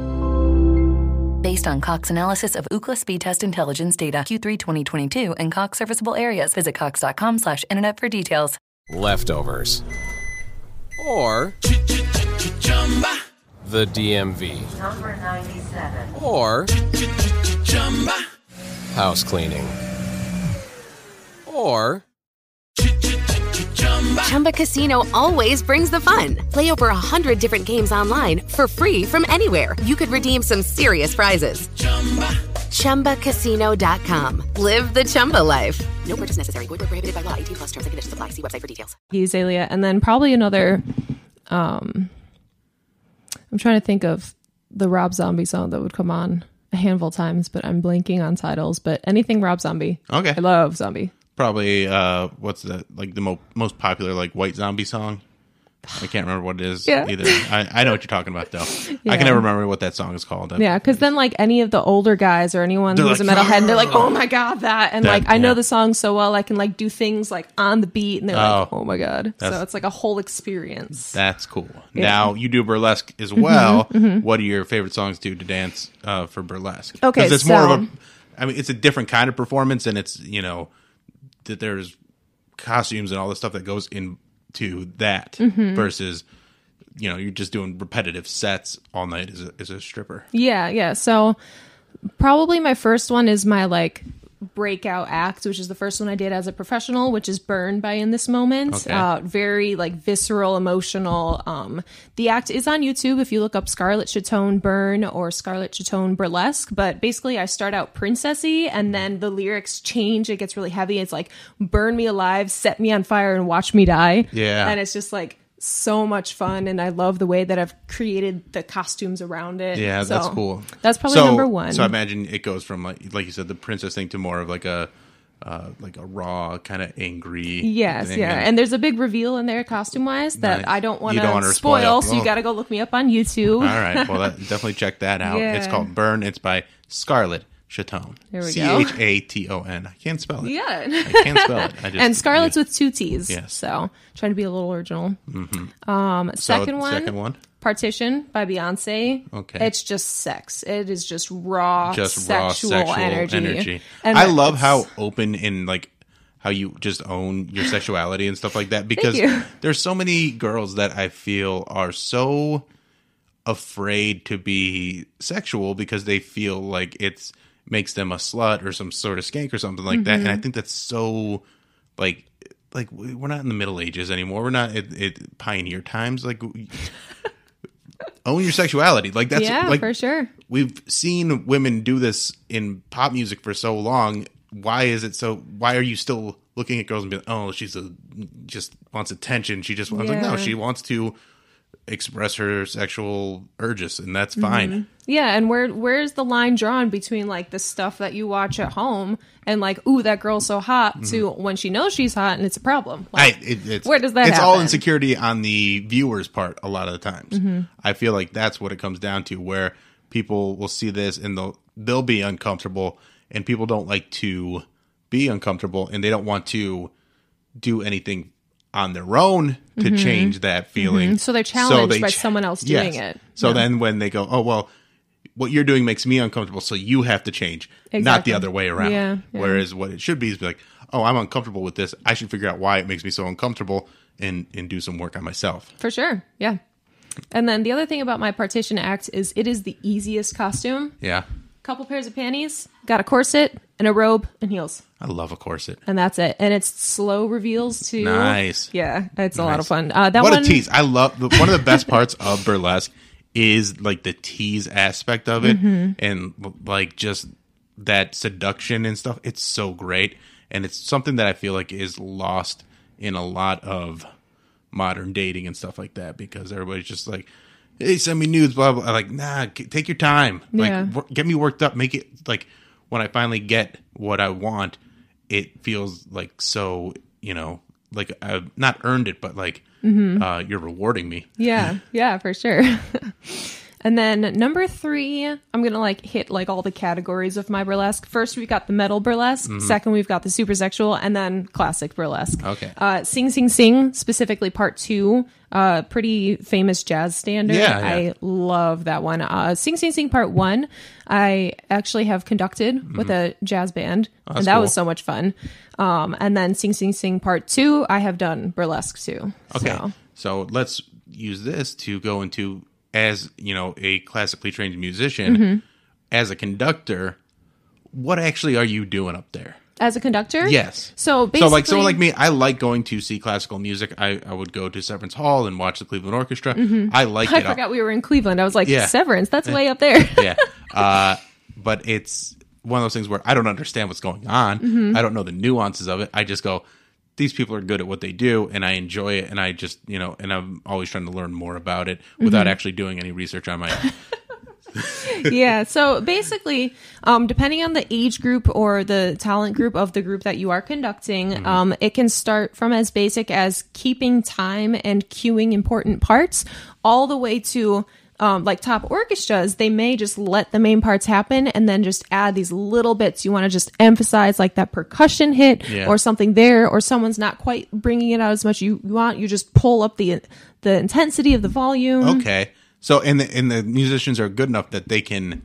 Based on Cox analysis of Ookla speed test intelligence data Q3 2022 and Cox serviceable areas, visit cox.com slash internet for details. Leftovers. Or the DMV. Number 97. Or house cleaning. Or Chumba Casino always brings the fun. Play over a hundred different games online for free from anywhere. You could redeem some serious prizes. Chumba. ChumbaCasino.com. Live the Chumba life. No purchase necessary. Void where prohibited by law. 18 plus terms and conditions apply. See website for details. Iggy Azalea, and then probably another. Um, I'm trying to think of the Rob Zombie song that would come on a handful of times, but I'm blanking on titles. But anything Rob Zombie. Okay. I love Zombie. Probably uh, what's the like the mo- most popular like white zombie song? I can't remember what it is Yeah. either. I, I know what you're talking about though. I can never remember what that song is called. Yeah, because then like any of the older guys or anyone who's like, a metalhead, they're like, "Oh my god, that!" And That- like I know yeah. the song so well, I can like do things like on the beat, and they're like, Oh. "Oh my god!" So it's like a whole experience. That's cool. Yeah. Now you do burlesque as well. mhm. What are your favorite songs to to dance uh, for burlesque? Okay, it's more of a. I mean, it's a different kind of performance, and it's you know that there's costumes and all the stuff that goes into that Mhm. versus you know you're just doing repetitive sets all night as a, as a stripper. Yeah, yeah. So probably my first one is my like breakout act, which is the first one I did as a professional, which is Burn by In This Moment. Okay. Uh, very like visceral, emotional. Um, the act is on YouTube if you look up Scarlett Chaton Burn or Scarlett Chaton Burlesque. But basically, I start out princessy, and then the lyrics change. It gets really heavy. It's like burn me alive, set me on fire, and watch me die. Yeah. and it's just like. So much fun, and I love the way that I've created the costumes around it. Yeah, that's cool. That's probably So- number one. So I imagine it goes from like like you said the princess thing to more of like a uh, like a raw kind of angry. Yes, thing. yeah, and there's a big reveal in there costume wise that Nice. I don't want to spoil, so you got to go look me up on YouTube. All right. Well, that, definitely check that out. It's called Burn. It's by Scarlett Chaton. There we C go. H A T O N. I can't spell it. Yeah, I can't spell it. I just, and Scarlett's with two T's. Yes. So trying to be a little original. Mhm. Um, So, second one, second one? Partition by Beyonce. Okay. It's just sex. It is just raw, just sexual, raw sexual energy. energy. And I love how open and like how you just own your sexuality and stuff like that because there's so many girls that I feel are so afraid to be sexual because they feel like it's makes them a slut or some sort of skank or something like that and I Mhm. think that's so like like we- we're not in the middle ages anymore we're not at, at pioneer times like own your sexuality like that's yeah, like for sure. we've seen women do this in pop music for so long. Why is it so? Why are you still looking at girls and being, oh, she's a just wants attention. She just wants like no, she wants to express her sexual urges, and that's fine. Mhm. Yeah, and where where's the line drawn between like the stuff that you watch at home and like, ooh, that girl's so hot, to when she knows she's hot and it's a problem. Like, I, it, it's, where does that It's all insecurity on the viewer's part a lot of the times. Mhm. I feel like that's what it comes down to, where people will see this and they'll they'll be uncomfortable, and people don't like to be uncomfortable, and they don't want to do anything on their own to Mhm. change that feeling. Mhm. So they're challenged by someone else doing it. So Yeah. then when they go, oh well. What you're doing makes me uncomfortable, so you have to change, not the other way around. Yeah, yeah. Whereas what it should be is be like, oh, I'm uncomfortable with this. I should figure out why it makes me so uncomfortable and and do some work on myself. For sure. Yeah. And then the other thing about my partition act is it is the easiest costume. Yeah, Couple pairs of panties, got a corset and a robe and heels. I love a corset. And that's it. And it's slow reveals too. Nice. Yeah, it's a lot of fun. Uh, that what one, a tease! I love the, one of the best parts of burlesque is like the tease aspect of it, Mhm. and like just that seduction and stuff. It's so great. and it's something that I feel like is lost in a lot of modern dating and stuff like that because everybody's just like, "Hey, send me nudes." Blah blah. Like, nah, take your time. Yeah. Like, get me worked up. Make it like when I finally get what I want, it feels like so. You know, like I've not earned it, but like uh, you're rewarding me. Yeah, yeah, for sure. and then number three, I'm gonna like hit like all the categories of my burlesque. First, we've got the metal burlesque. Second, we've got the super sexual, and then classic burlesque. Mm-hmm. Okay. Uh, Sing Sing Sing, specifically part two, uh, pretty famous jazz standard. Yeah, yeah. I love that one. Uh, Sing Sing Sing part one, I actually have conducted with a jazz band, and Mm-hmm. Oh, that's that was so much fun. Um, and then Sing Sing Sing part two, I have done burlesque too. Okay. So. So let's use this to go into as, you know, a classically trained musician, Mm-hmm. as a conductor, what actually are you doing up there? As a conductor? Yes. So basically, So like someone like me, I like going to see classical music. I, I would go to Severance Hall and watch the Cleveland Orchestra. I like Mm-hmm. I it. forgot we were in Cleveland. I was like, Yeah. Severance, that's way up there. yeah. Uh, but it's one of those things where I don't understand what's going on. Mm-hmm. I don't know the nuances of it. I just go, these people are good at what they do, and I enjoy it. And I just, you know, and I'm always trying to learn more about it without Mm-hmm. actually doing any research on my own. yeah. So basically, um, depending on the age group or the talent group of the group that you are conducting, Mm-hmm. um, it can start from as basic as keeping time and cueing important parts, all the way to um, like top orchestras, they may just let the main parts happen and then just add these little bits you want to just emphasize, like that percussion hit Yeah. or something there, or someone's not quite bringing it out as much you you want. You just pull up the the intensity of the volume. Okay. So and the and the musicians are good enough that they can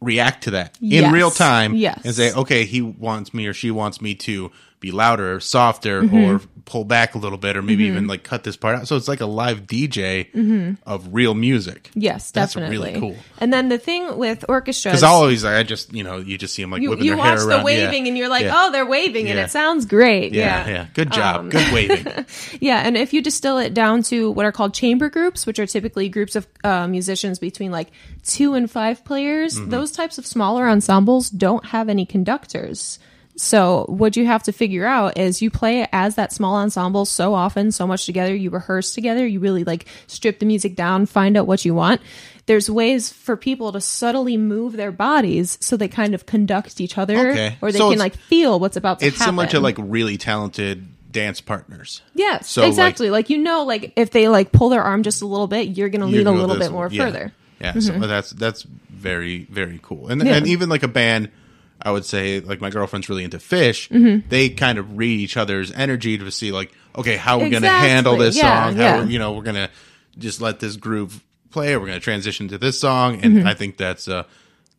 react to that in Yes. real time Yes. and say, okay, he wants me or she wants me to be louder or softer Mm-hmm. or pull back a little bit or maybe even like cut this part out. So it's like a live DJ of real music. Mm-hmm. Yes, That's definitely. really cool. And then the thing with orchestras, Because I always, I just, you know, you just see them like you, whipping you their watch the waving yeah. and you're like, Yeah. oh, they're waving and it sounds great. yeah, Yeah. yeah, Good job. Um, Good waving. Yeah, and if you distill it down to what are called chamber groups, which are typically groups of uh, musicians between like two and five players, Mm-hmm. those types of smaller ensembles don't have any conductors. So what you have to figure out is you play as that small ensemble so often, so much together, you rehearse together, you really like strip the music down, find out what you want. There's ways for people to subtly move their bodies so they kind of conduct each other Okay. or they So can like feel what's about to It's happen. It's similar to like really talented dance partners. Yes, So, exactly. Like, you know, like if they like pull their arm just a little bit, you're gonna lean a little bit more. Yeah. further. Yeah, so mm-hmm. that's that's very very cool. And Yeah. and even like a band, I would say like my girlfriend's really into Phish. Mm-hmm. They kind of read each other's energy to see like, okay, how we're we going to handle this Yeah, song? How yeah. you know we're going to just let this groove play. We're going to transition to this song, and I think that's uh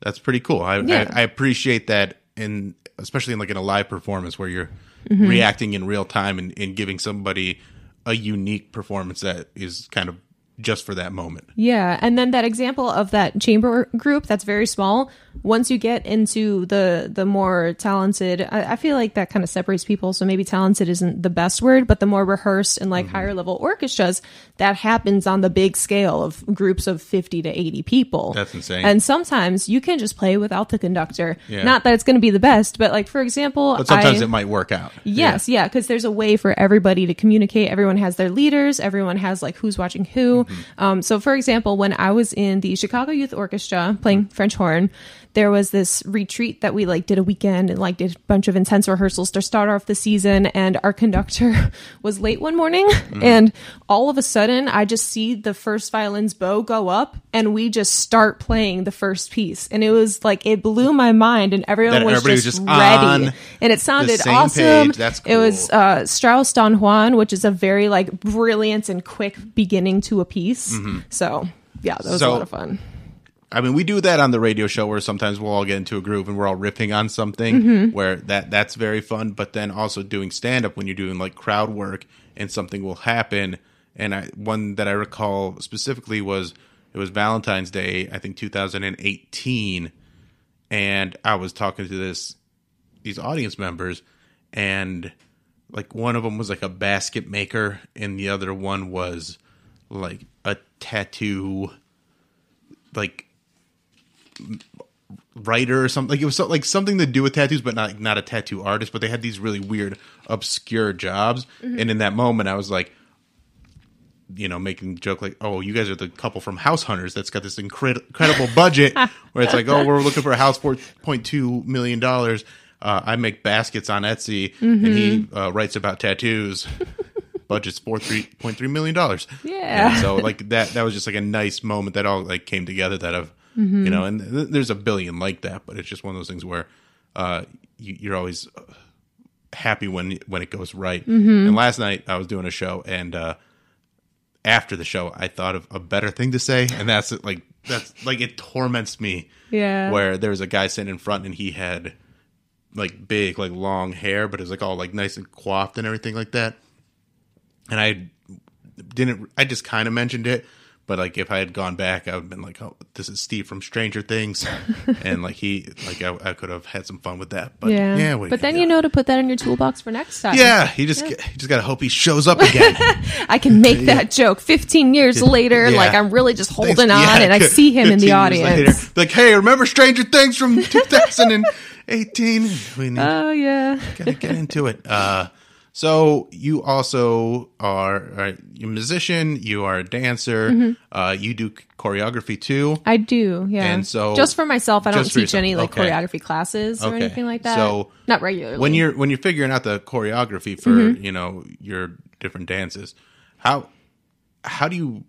that's pretty cool. I, Mm-hmm. Yeah. I I appreciate that in especially in like in a live performance where you're Mm-hmm. reacting in real time and, and giving somebody a unique performance that is kind of just for that moment. Yeah, and then that example of that chamber group that's very small. Once you get into the the more talented, I, I feel like that kind of separates people. So maybe talented isn't the best word, but the more rehearsed and Mm-hmm. like higher level orchestras, that happens on the big scale of groups of fifty to eighty people. That's insane. And sometimes you can just play without the conductor. Yeah. Not that it's going to be the best, but like for example, But sometimes I- it might work out. Yes, yeah, because there's a way for everybody to communicate. Everyone has their leaders. Everyone has like who's watching who. Um, so, for example, when I was in the Chicago Youth Orchestra playing French horn, there was this retreat that we like did a weekend and like did a bunch of intense rehearsals to start off the season. And our conductor was late one morning, and all of a sudden, I just see the first violin's bow go up, and we just start playing the first piece, and it was like it blew my mind, and everyone was everybody was just, just ready, and it sounded awesome. That's It was uh, Strauss Don Juan, which is a very like brilliant and quick beginning to a piece. So yeah, that was Mm-hmm. So- a lot of fun. I mean, we do that on the radio show where sometimes we'll all get into a groove and we're all riffing on something Mm-hmm. where that that's very fun. But then also doing stand up when you're doing like crowd work and something will happen. And I, one that I recall specifically was it was Valentine's Day, I think 2018, and I was talking to this these audience members, and like one of them was like a basket maker, and the other one was like a tattoo like writer or something. Like it was so, like something to do with tattoos, but not not a tattoo artist. But they had these really weird, obscure jobs. And in that moment, I was like, you know, making joke like, "Oh, you guys are the couple from House Hunters that's got this incred- incredible budget." where it's like, "Oh, we're looking for a house for point two million dollars." Uh, I make baskets on Etsy, and he uh, writes about tattoos. Budget's four three point three million dollars. Yeah. And so like that that was just like a nice moment that all like came together. That of you know, and th- there's a billion like that, but it's just one of those things where uh, you, you're always uh, happy when when it goes right. And last night I was doing a show, and uh, after the show, I thought of a better thing to say, and that's like that's like it torments me. Yeah. Where there was a guy sitting in front, and he had like big, like long hair, but it was like all like nice and coiffed and everything like that. And I didn't. I just kind of mentioned it, but like if I had gone back, I would have been like, "Oh, this is Steve from Stranger Things," and like he, like I, I could have had some fun with that. But yeah. yeah, but then you know to put that in your toolbox for next time. Yeah, you just you just gotta hope he shows up again. I can make that joke 15 years later. Yeah. Like I'm really just holding Thanks- on, yeah, and I see him in the years later. audience. Like, hey, remember Stranger Things from 2018? We need Oh yeah. gotta get into it. Uh, so you also are, a musician. You are a dancer. Mm-hmm. Uh, you do choreography too. I do, yeah. And so- just for myself, I don't teach any like okay. choreography classes or Okay. anything like that. So not regularly. when you're when you're figuring out the choreography for Mm-hmm. you know your different dances, how how do you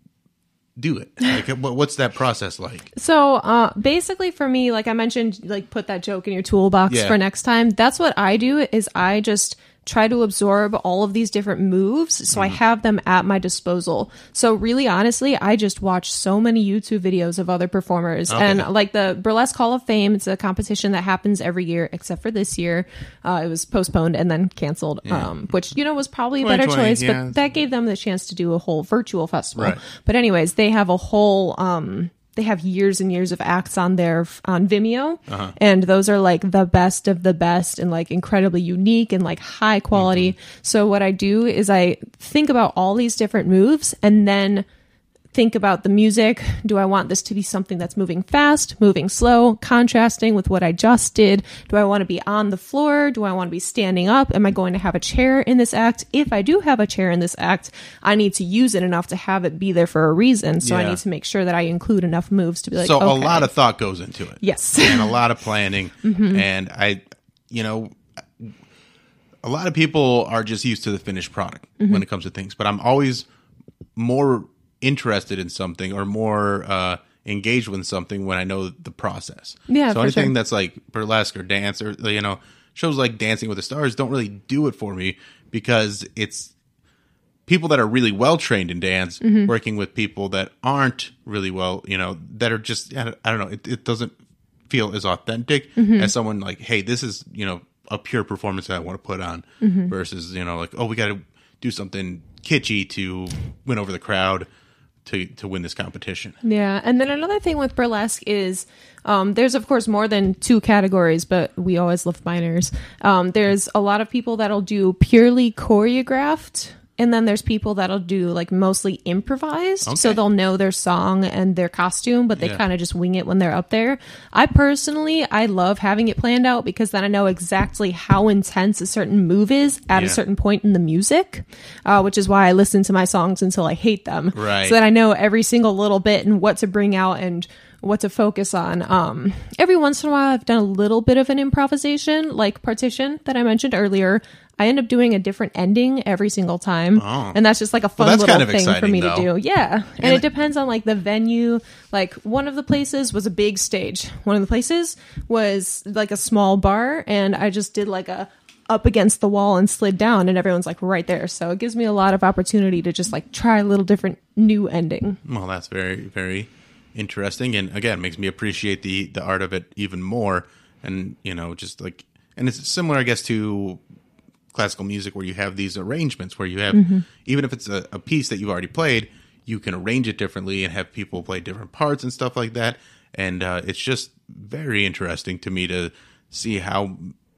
do it? Like, what's that process like? So uh, basically, for me, like I mentioned, like put that joke in your toolbox Yeah. for next time. That's what I do. Is I just try to absorb all of these different moves so I Mm-hmm. have them at my disposal. So really honestly, I just watch so many YouTube videos of other performers and like the Burlesque Hall of Fame, it's a competition that happens every year except for this year. Uh, it was postponed and then canceled, um, which you know was probably a better choice, yeah. but that gave them the chance to do a whole virtual festival. Right. But anyways, they have a whole um they have years and years of acts on their on Vimeo, Uh-huh. and those are like the best of the best and like incredibly unique and like high quality. Mm-hmm. So what I do is I think about all these different moves and then think about the music. Do I want this to be something that's moving fast, moving slow, contrasting with what I just did? Do I want to be on the floor? Do I want to be standing up? Am I going to have a chair in this act? If I do have a chair in this act, I need to use it enough to have it be there for a reason. So I need to make sure that I include enough moves to be like, so a lot of thought goes into it. Yes. and a lot of planning. Mm-hmm. And I, you know, a lot of people are just used to the finished product Mm-hmm. when it comes to things. But I'm always more interested in something or more uh, engaged with something when I know the process. Yeah, So anything sure. that's like burlesque or dance or you know shows like Dancing with the Stars don't really do it for me because it's people that are really well trained in dance Mm-hmm. working with people that aren't really well, you know, that are just I don't, I don't know, it, it doesn't feel as authentic Mm-hmm. as someone like, hey, this is you know a pure performance that I want to put on Mm-hmm. versus you know like oh we got to do something kitschy to win over the crowd to to win this competition. Yeah, and then another thing with burlesque is um, there's of course more than two categories, but we always love minors. Um, there's a lot of people that'll do purely choreographed. And then there's people that'll do like mostly improvised. So they'll know their song and their costume, but they Yeah. kind of just wing it when they're up there. I personally, I love having it planned out because then I know exactly how intense a certain move is at a certain point in the music, uh, which is why I listen to my songs until I hate them. Right. So that I know every single little bit and what to bring out and what to focus on. Um, every once in a while, I've done a little bit of an improvisation, like partition that I mentioned earlier. I end up doing a different ending every single time, oh. and that's just like a fun that's little kind of thing for me though. to do. Yeah, and, And- it depends on like the venue. Like one of the places was a big stage. One of the places was like a small bar, and I just did like a up against the wall and slid down, and everyone's like right there. So it gives me a lot of opportunity to just like try a little different new ending. Well, that's very very interesting, and again makes me appreciate the the art of it even more. And you know, just like, and it's similar, I guess, to classical music where you have these arrangements where you have even if it's a, a piece that you've already played, you can arrange it differently and have people play different parts and stuff like that. And uh, it's just very interesting to me to see how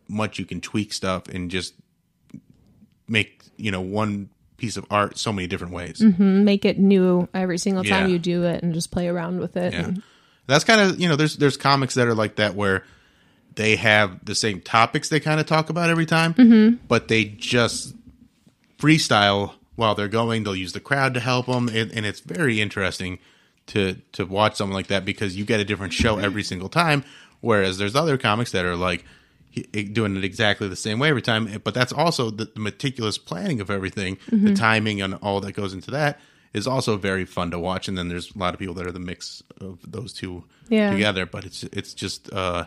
much you can tweak stuff and just make you know one piece of art so many different ways. make it new every single time Yeah. you do it and just play around with it. Yeah. And- That's kind of you know there's there's comics that are like that where they have the same topics they kind of talk about every time, Mm-hmm. but they just freestyle while they're going. They'll use the crowd to help them, and, and it's very interesting to to watch something like that because you get a different show every single time. Whereas there's other comics that are like doing it exactly the same way every time, but that's also the, the meticulous planning of everything, Mm-hmm. the timing, and all that goes into that is also very fun to watch. And then there's a lot of people that are the mix of those two Yeah. together, but it's it's just uh,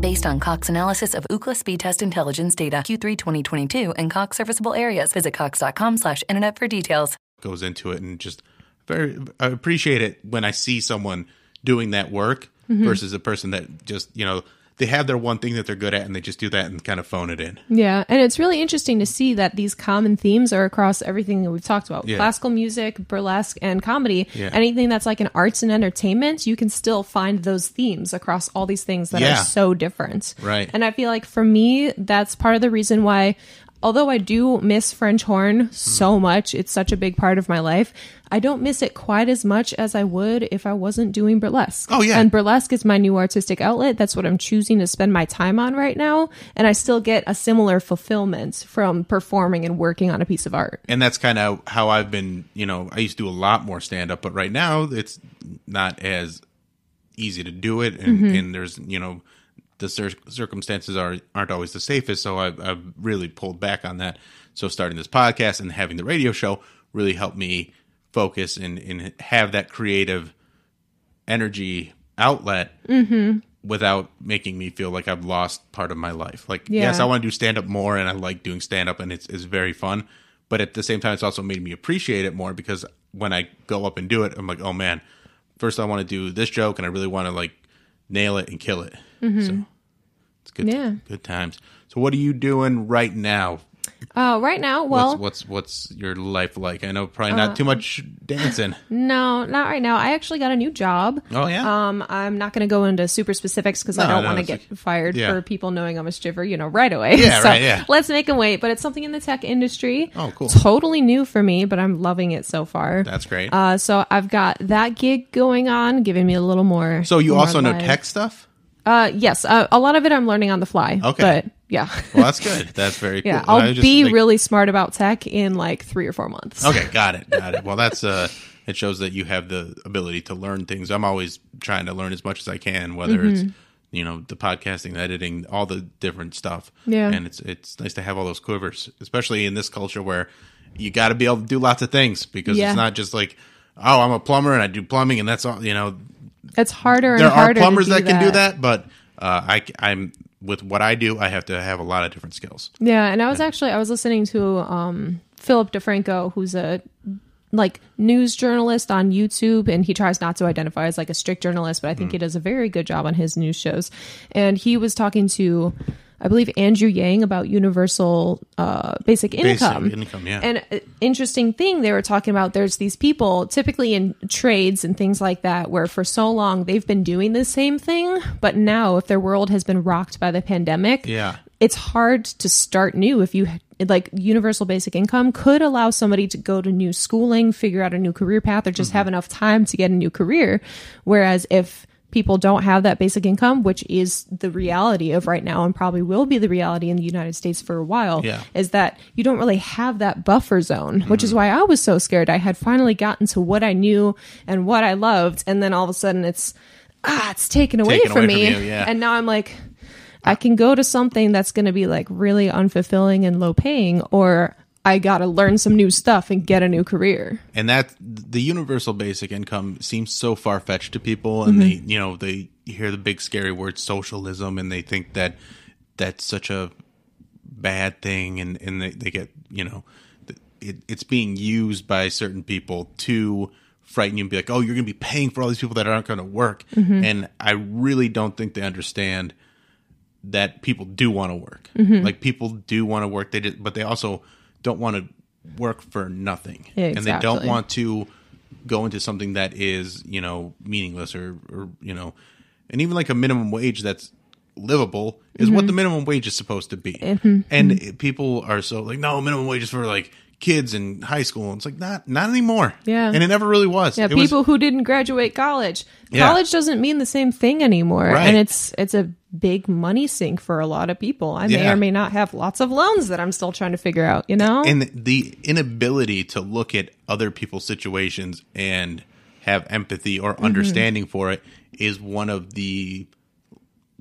Based on Cox analysis of Ookla speed test intelligence data Q3 2022 and Cox serviceable areas, visit cox.com slash internet for details. goes into it and just very I appreciate it when I see someone doing that work Mm-hmm. versus a person that just you know they have their one thing that they're good at and they just do that and kind of phone it in. Yeah, and it's really interesting to see that these common themes are across everything that we've talked about: Yeah. classical music, burlesque, and comedy. Yeah. Anything that's like an arts and entertainment, you can still find those themes across all these things that Yeah. are so different. Right. And I feel like for me, that's part of the reason why. Although I do miss French horn Hmm. so much, it's such a big part of my life. I don't miss it quite as much as I would if I wasn't doing burlesque. Oh, yeah. And burlesque is my new artistic outlet. That's what I'm choosing to spend my time on right now. And I still get a similar fulfillment from performing and working on a piece of art. And that's kind of how I've been, you know, I used to do a lot more stand up, but right now it's not as easy to do it and, Mm-hmm. and there's, you know, the cir- circumstances are aren't always the safest, so I've, I've really pulled back on that. So starting this podcast and having the radio show really helped me focus and, and have that creative energy outlet Mm-hmm. without making me feel like I've lost part of my life. Like, Yeah. yes, I want to do stand up more and I like doing stand up and it's, it's very fun. But at the same time, it's also made me appreciate it more because when I go up and do it, I'm like, oh man, first I want to do this joke and I really want to like nail it and kill it. So it's good, Mm-hmm. Yeah. good times. So what are you doing right now? Uh, right now, well, what's, what's, what's your life like? I know probably not too much dancing. no, not right now. I actually got a new job. Oh yeah. Um, I'm not going to go into super specifics because I don't no, want to get fired yeah. for people knowing I'm a shiver, you know, right away. Yeah, so right, yeah. Let's make them wait. But it's something in the tech industry. Oh, cool. Totally new for me, but I'm loving it so far. That's great. Uh, so I've got that gig going on, giving me a little more. so you also know tech stuff? Uh, yes, uh, a lot of it I'm learning on the fly. Okay. but yeah, Well, that's good. That's very yeah, cool. I'll just, be like- really smart about tech in like three or four months. Okay, got it, got it. Well, that's uh, it shows that you have the ability to learn things. I'm always trying to learn as much as I can, whether it's Mm-hmm. you know the podcasting, the editing, all the different stuff. Yeah. and it's it's nice to have all those quivers, especially in this culture where you got to be able to do lots of things because Yeah. it's not just like oh, I'm a plumber and I do plumbing and that's all. You know, It's harder and there are harder. to plumbers do that can do that, but uh, I I'm with what I do, I have to have a lot of different skills. Yeah, and I was actually I was listening to um Philip DeFranco, who's a like news journalist on YouTube, and he tries not to identify as like a strict journalist, but I Mm. think he does a very good job on his news shows. And he was talking to, I believe, Andrew Yang about universal uh, basic income. Basic income, yeah. And uh, interesting thing they were talking about. There's these people, typically in trades and things like that, where for so long they've been doing the same thing, but now if their world has been rocked by the pandemic, Yeah. it's hard to start new if you like universal basic income could allow somebody to go to new schooling figure out a new career path or just have enough time to get a new career whereas if people don't have that basic income which is the reality of right now and probably will be the reality in the United States for a while Yeah. is that you don't really have that buffer zone which is why I was so scared I had finally gotten to what I knew and what I loved and then all of a sudden it's ah it's taken away Taken from away from me you, yeah. and now I'm like I can go to something that's going to be like really unfulfilling and low paying, or I got to learn some new stuff and get a new career. and that the universal basic income seems so far fetched to people, and they you know they hear the big scary word socialism, and they think that that's such a bad thing, and and they, they get you know it, it's being used by certain people to frighten you and be like, oh, you're going to be paying for all these people that aren't going to work, and I really don't think they understand that people do want to work. Mm-hmm. Like people do want to work. They just, but they also don't want to work for nothing, and they don't want to go into something that is you know meaningless or or you know, and even like a minimum wage that's livable is Mm-hmm. what the minimum wage is supposed to be. And it- people are so like, no, minimum wage is for like kids in high school. And it's like not not anymore. Yeah. and it never really was. Yeah, It was- people who didn't graduate college. Yeah. College doesn't mean the same thing anymore, Right. and it's it's a big money sink for a lot of people. I may or may not have lots of loans that I'm still trying to figure out. You know, and the inability to look at other people's situations and have empathy or mm-hmm. understanding for it is one of the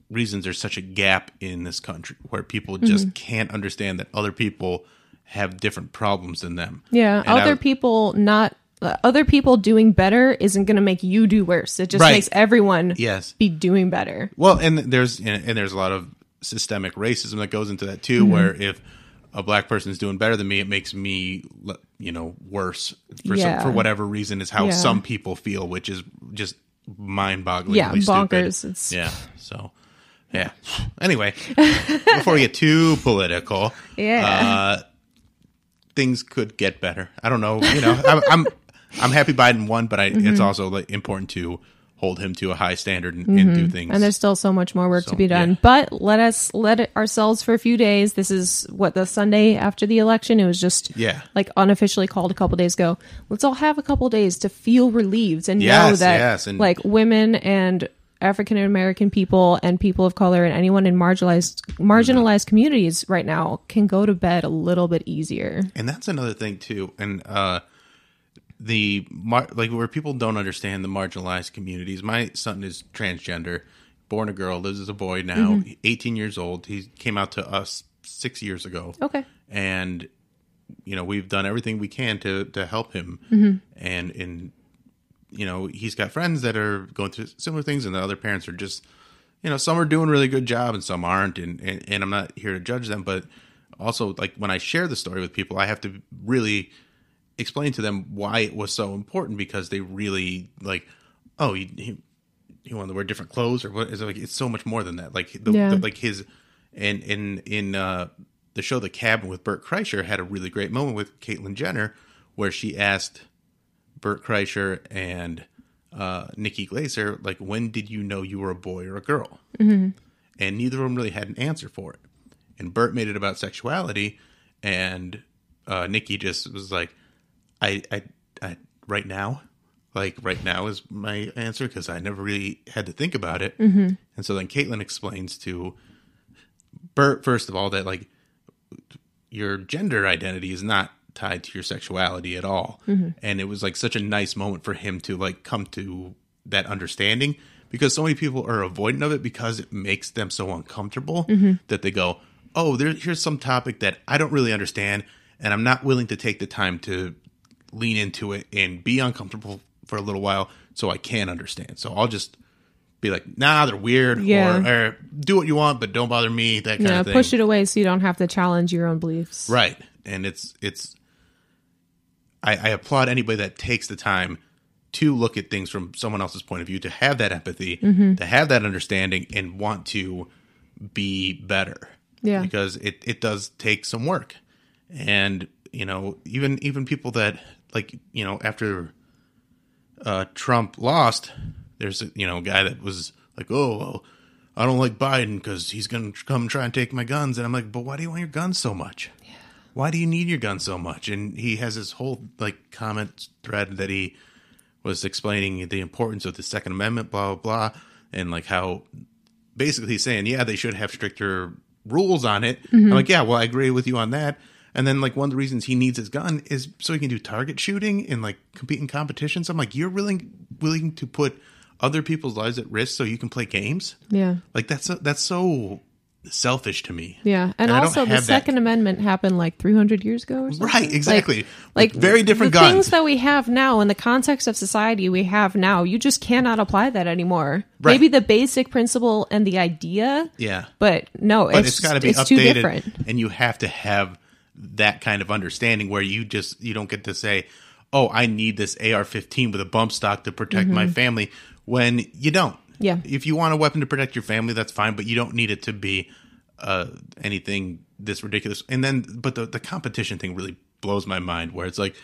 reasons there's such a gap in this country where people just mm-hmm. can't understand that other people have different problems than them. yeah, And I- other people not. Uh, other people doing better isn't going to make you do worse. It just Right. makes everyone Yes. be doing better. Well, and there's and and there's a lot of systemic racism that goes into that too. Mm-hmm. Where if a black person is doing better than me, it makes me, you know, worse for Yeah. some, for whatever reason. Is how Yeah. some people feel, which is just mind-boggling. Yeah, bonkers. It's- yeah. So, yeah. Anyway, before we get too political, Yeah. uh, things could get better. I don't know. You know, I'm I'm, I'm happy Biden won, but I, Mm-hmm. it's also like important to hold him to a high standard and, and do things. And there's still so much more work So, to be done. yeah. But let us let it ourselves for a few days. This is what the Sunday after the election. It was just Yeah. like unofficially called a couple days ago. Let's all have a couple days to feel relieved and know that yes, and- like women and African American people and people of color and anyone in marginalized marginalized communities right now can go to bed a little bit easier. and that's another thing too. And uh the mar- like where people don't understand the marginalized communities my son is transgender born a girl lives as a boy now 18 years old. He came out to us six years ago. Okay. and you know we've done everything we can to to help him. And in you know he's got friends that are going through similar things and the other parents are just you know some are doing a really good job and some aren't and, and and i'm not here to judge them but also like when i share the story with people i have to really explain to them why it was so important because they really like oh he he, he wanted to wear different clothes or what is it like it's so much more than that like the, Yeah. the like his and in in uh the show the cabin with bert kreischer had a really great moment with caitlyn jenner where she asked bert kreischer and uh nikki glazer like when did you know you were a boy or a girl and neither of them really had an answer for it and bert made it about sexuality and uh nikki just was like I, I, I, right now, like right now is my answer because I never really had to think about it. Mm-hmm. And so then Caitlyn explains to Bert, first of all, that like your gender identity is not tied to your sexuality at all. Mm-hmm. And it was like such a nice moment for him to like come to that understanding because so many people are avoidant of it because it makes them so uncomfortable mm-hmm. that they go, oh, there, here's some topic that I don't really understand. And I'm not willing to take the time to lean into it and be uncomfortable for a little while so I can understand. So I'll just be like, nah, they're weird, Yeah. or, or do what you want, but don't bother me. That kind Yeah, of thing. push it away so you don't have to challenge your own beliefs. right? And it's it's. I, I applaud anybody that takes the time to look at things from someone else's point of view, to have that empathy, Mm-hmm. to have that understanding, and want to be better. Yeah. because it it does take some work, and you know even even people that like you know after uh, Trump lost, there's a you know guy that was like, oh, well, I don't like Biden because he's gonna come try and take my guns, and I'm like, but why do you want your guns so much? Why do you need your gun so much? And he has this whole like comment thread that he was explaining the importance of the Second Amendment, blah blah blah, and like how basically he's saying, yeah, they should have stricter rules on it. I'm mm-hmm. like, yeah, well, I agree with you on that. And then like one of the reasons he needs his gun is so he can do target shooting and like compete in competitions. I'm like, you're willing willing to put other people's lives at risk so you can play games? Yeah. Like that's that's so selfish to me. Yeah, and, don't also the have that- Second Amendment happened like 300 years ago, or something. Right, exactly. Like, With very different the guns. things that we have now in the context of society we have now. You just cannot apply that anymore. Right. Maybe the basic principle and the idea, Yeah. but no, but it's, it's got to be updated too different. and you have to have that kind of understanding where you just you don't get to say oh i need this ar-15 with a bump stock to protect Mm-hmm. my family when you don't Yeah. If you want a weapon to protect your family, that's fine, but you don't need it to be uh, anything this ridiculous. And then, but the the competition thing really blows my mind. Where it's like,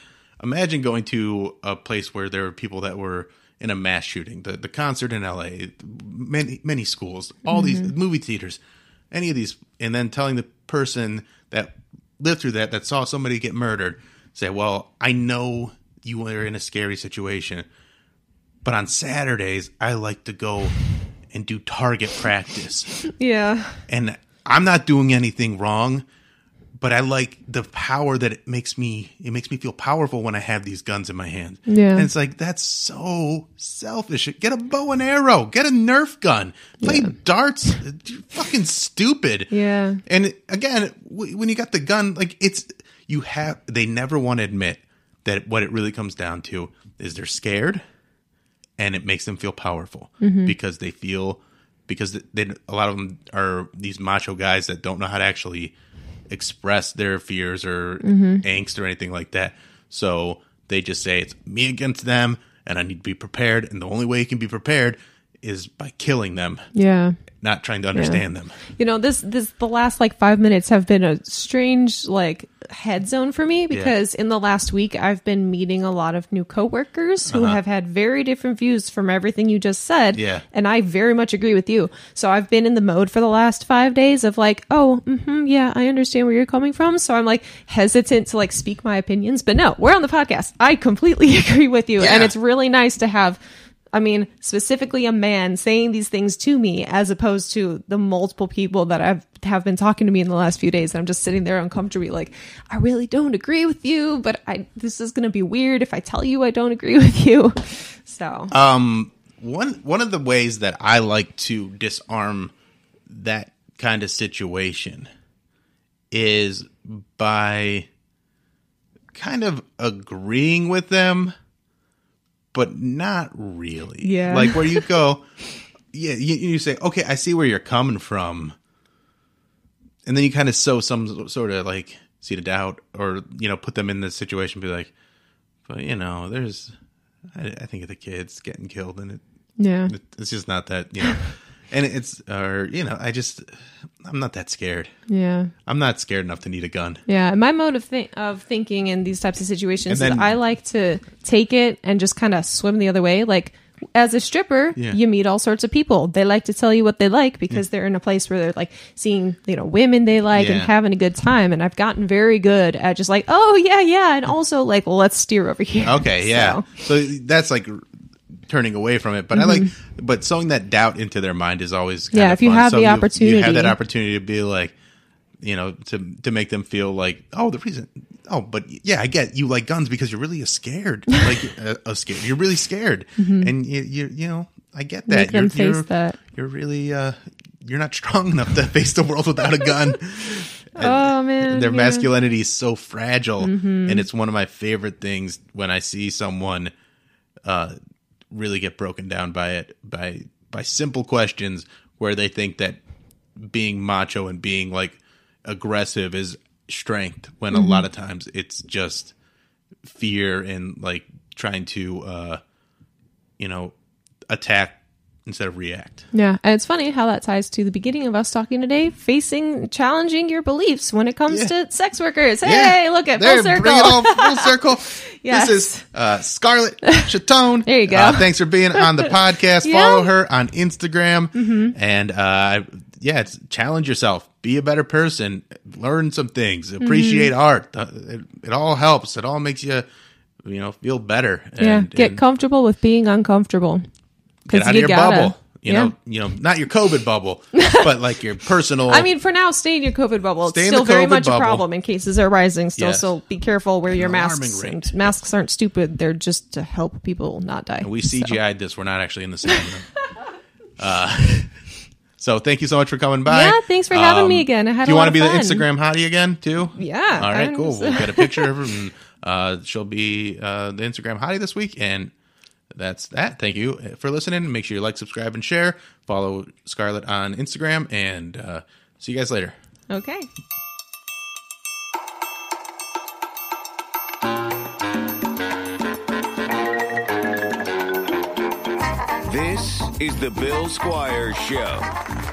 imagine going to a place where there were people that were in a mass shooting, the the concert in L.A., many many schools, all these movie theaters, any of these, and then telling the person that lived through that, that saw somebody get murdered, say, "Well, I know you were in a scary situation." But on Saturdays, I like to go and do target practice. Yeah. And I'm not doing anything wrong, but I like the power that it makes me it makes me feel powerful when I have these guns in my hand. Yeah. And it's like that's so selfish. Get a bow and arrow, get a Nerf gun, play darts. You're fucking stupid. Yeah. And again, when you got the gun, like it's you have they never want to admit that what it really comes down to is they're scared and it makes them feel powerful mm-hmm. because they feel because they, a lot of them are these macho guys that don't know how to actually express their fears or mm-hmm. angst or anything like that. So they just say it's me against them and I need to be prepared and the only way you can be prepared is by killing them, Yeah. Not trying to understand them. You know, this this the last like 5 minutes have been a strange like head zone for me because in the last week I've been meeting a lot of new coworkers who have had very different views from everything you just said Yeah. and I very much agree with you. So I've been in the mode for the last 5 days of like, oh, mhm, yeah, I understand where you're coming from. So I'm like hesitant to like speak my opinions, but no, we're on the podcast. I completely agree with you and it's really nice to have I mean, specifically a man saying these things to me as opposed to the multiple people that I've have been talking to me in the last few days. And I'm just sitting there uncomfortably like, I really don't agree with you, but I this is gonna be weird if I tell you I don't agree with you. So Um, one one of the ways that I like to disarm that kind of situation is by kind of agreeing with them, but not really. Yeah. like where you go, yeah, you, you say, okay, I see where you're coming from, and then you kind of sow some sort of like seed of doubt, or you know, put them in this situation, be like, but you know, there's I, I think of the kids getting killed, and it, yeah. it it's just not that you know, and it's or you know, I just I'm not that scared. Yeah. I'm not scared enough to need a gun. Yeah, my mode of, thi- of thinking in these types of situations And is I like to take it and just kind of swim the other way. Like as a stripper, Yeah. you meet all sorts of people. They like to tell you what they like because mm. they're in a place where they're like seeing, you know, women they like and having a good time. And I've gotten very good at just like, oh yeah, yeah, and also like, well, let's steer over here. Okay, yeah. So, So, that's like turning away from it, but I like, but sowing that doubt into their mind is always Mm-hmm. Yeah, if you fun. have So the you have that opportunity. opportunity to be like, you know, to to make them feel like, oh, the reason, oh, but yeah, I get you like guns because you're really scared, like uh, uh, scared. You're really scared, and you, you you know, I get that. Mm-hmm. Make them you're, face you're, that. You're really uh, you're not strong enough to face the world without a gun. Oh man, their yeah. masculinity is so fragile Mm-hmm. and it's one of my favorite things when i see someone uh really get broken down by it by by simple questions where they think that being macho and being like aggressive is strength when Mm-hmm. a lot of times it's just fear and like trying to uh you know attack instead of react Yeah, and it's funny how that ties to the beginning of us talking today, facing, challenging your beliefs when it comes Yeah. to sex workers. Hey, look at there, full circle. Bring it all full circle. Yes. This is uh, Scarlett Chaton. There you go. Uh, thanks for being on the podcast. Yeah. Follow her on Instagram. And uh, yeah, it's challenge yourself. Be a better person. Learn some things. Appreciate art. Uh, it, it all helps. It all makes you, you know, feel better. yeah, get and comfortable with being uncomfortable. Get out of your gotta. bubble. You Yeah. know, you know, not your COVID bubble, but like your personal. I mean, for now, stay in your COVID bubble. It's still very much bubble. a problem, and cases are rising still. Yes. So be careful. Wear your masks. And masks aren't stupid. They're just to help people not die. we CGI'd this. We're not actually in the same room. uh, so thank you so much for coming by. Yeah, thanks for having me again. I had do you want to be the. Instagram hottie again too? Yeah, All right, cool. We'll get a picture of her. And, uh, she'll be uh, the Instagram hottie this week, and that's that. Thank you for listening. Make sure you like, subscribe, and share. Follow Scarlett on Instagram, and uh, see you guys later. Okay. This is the Bill Squire Show.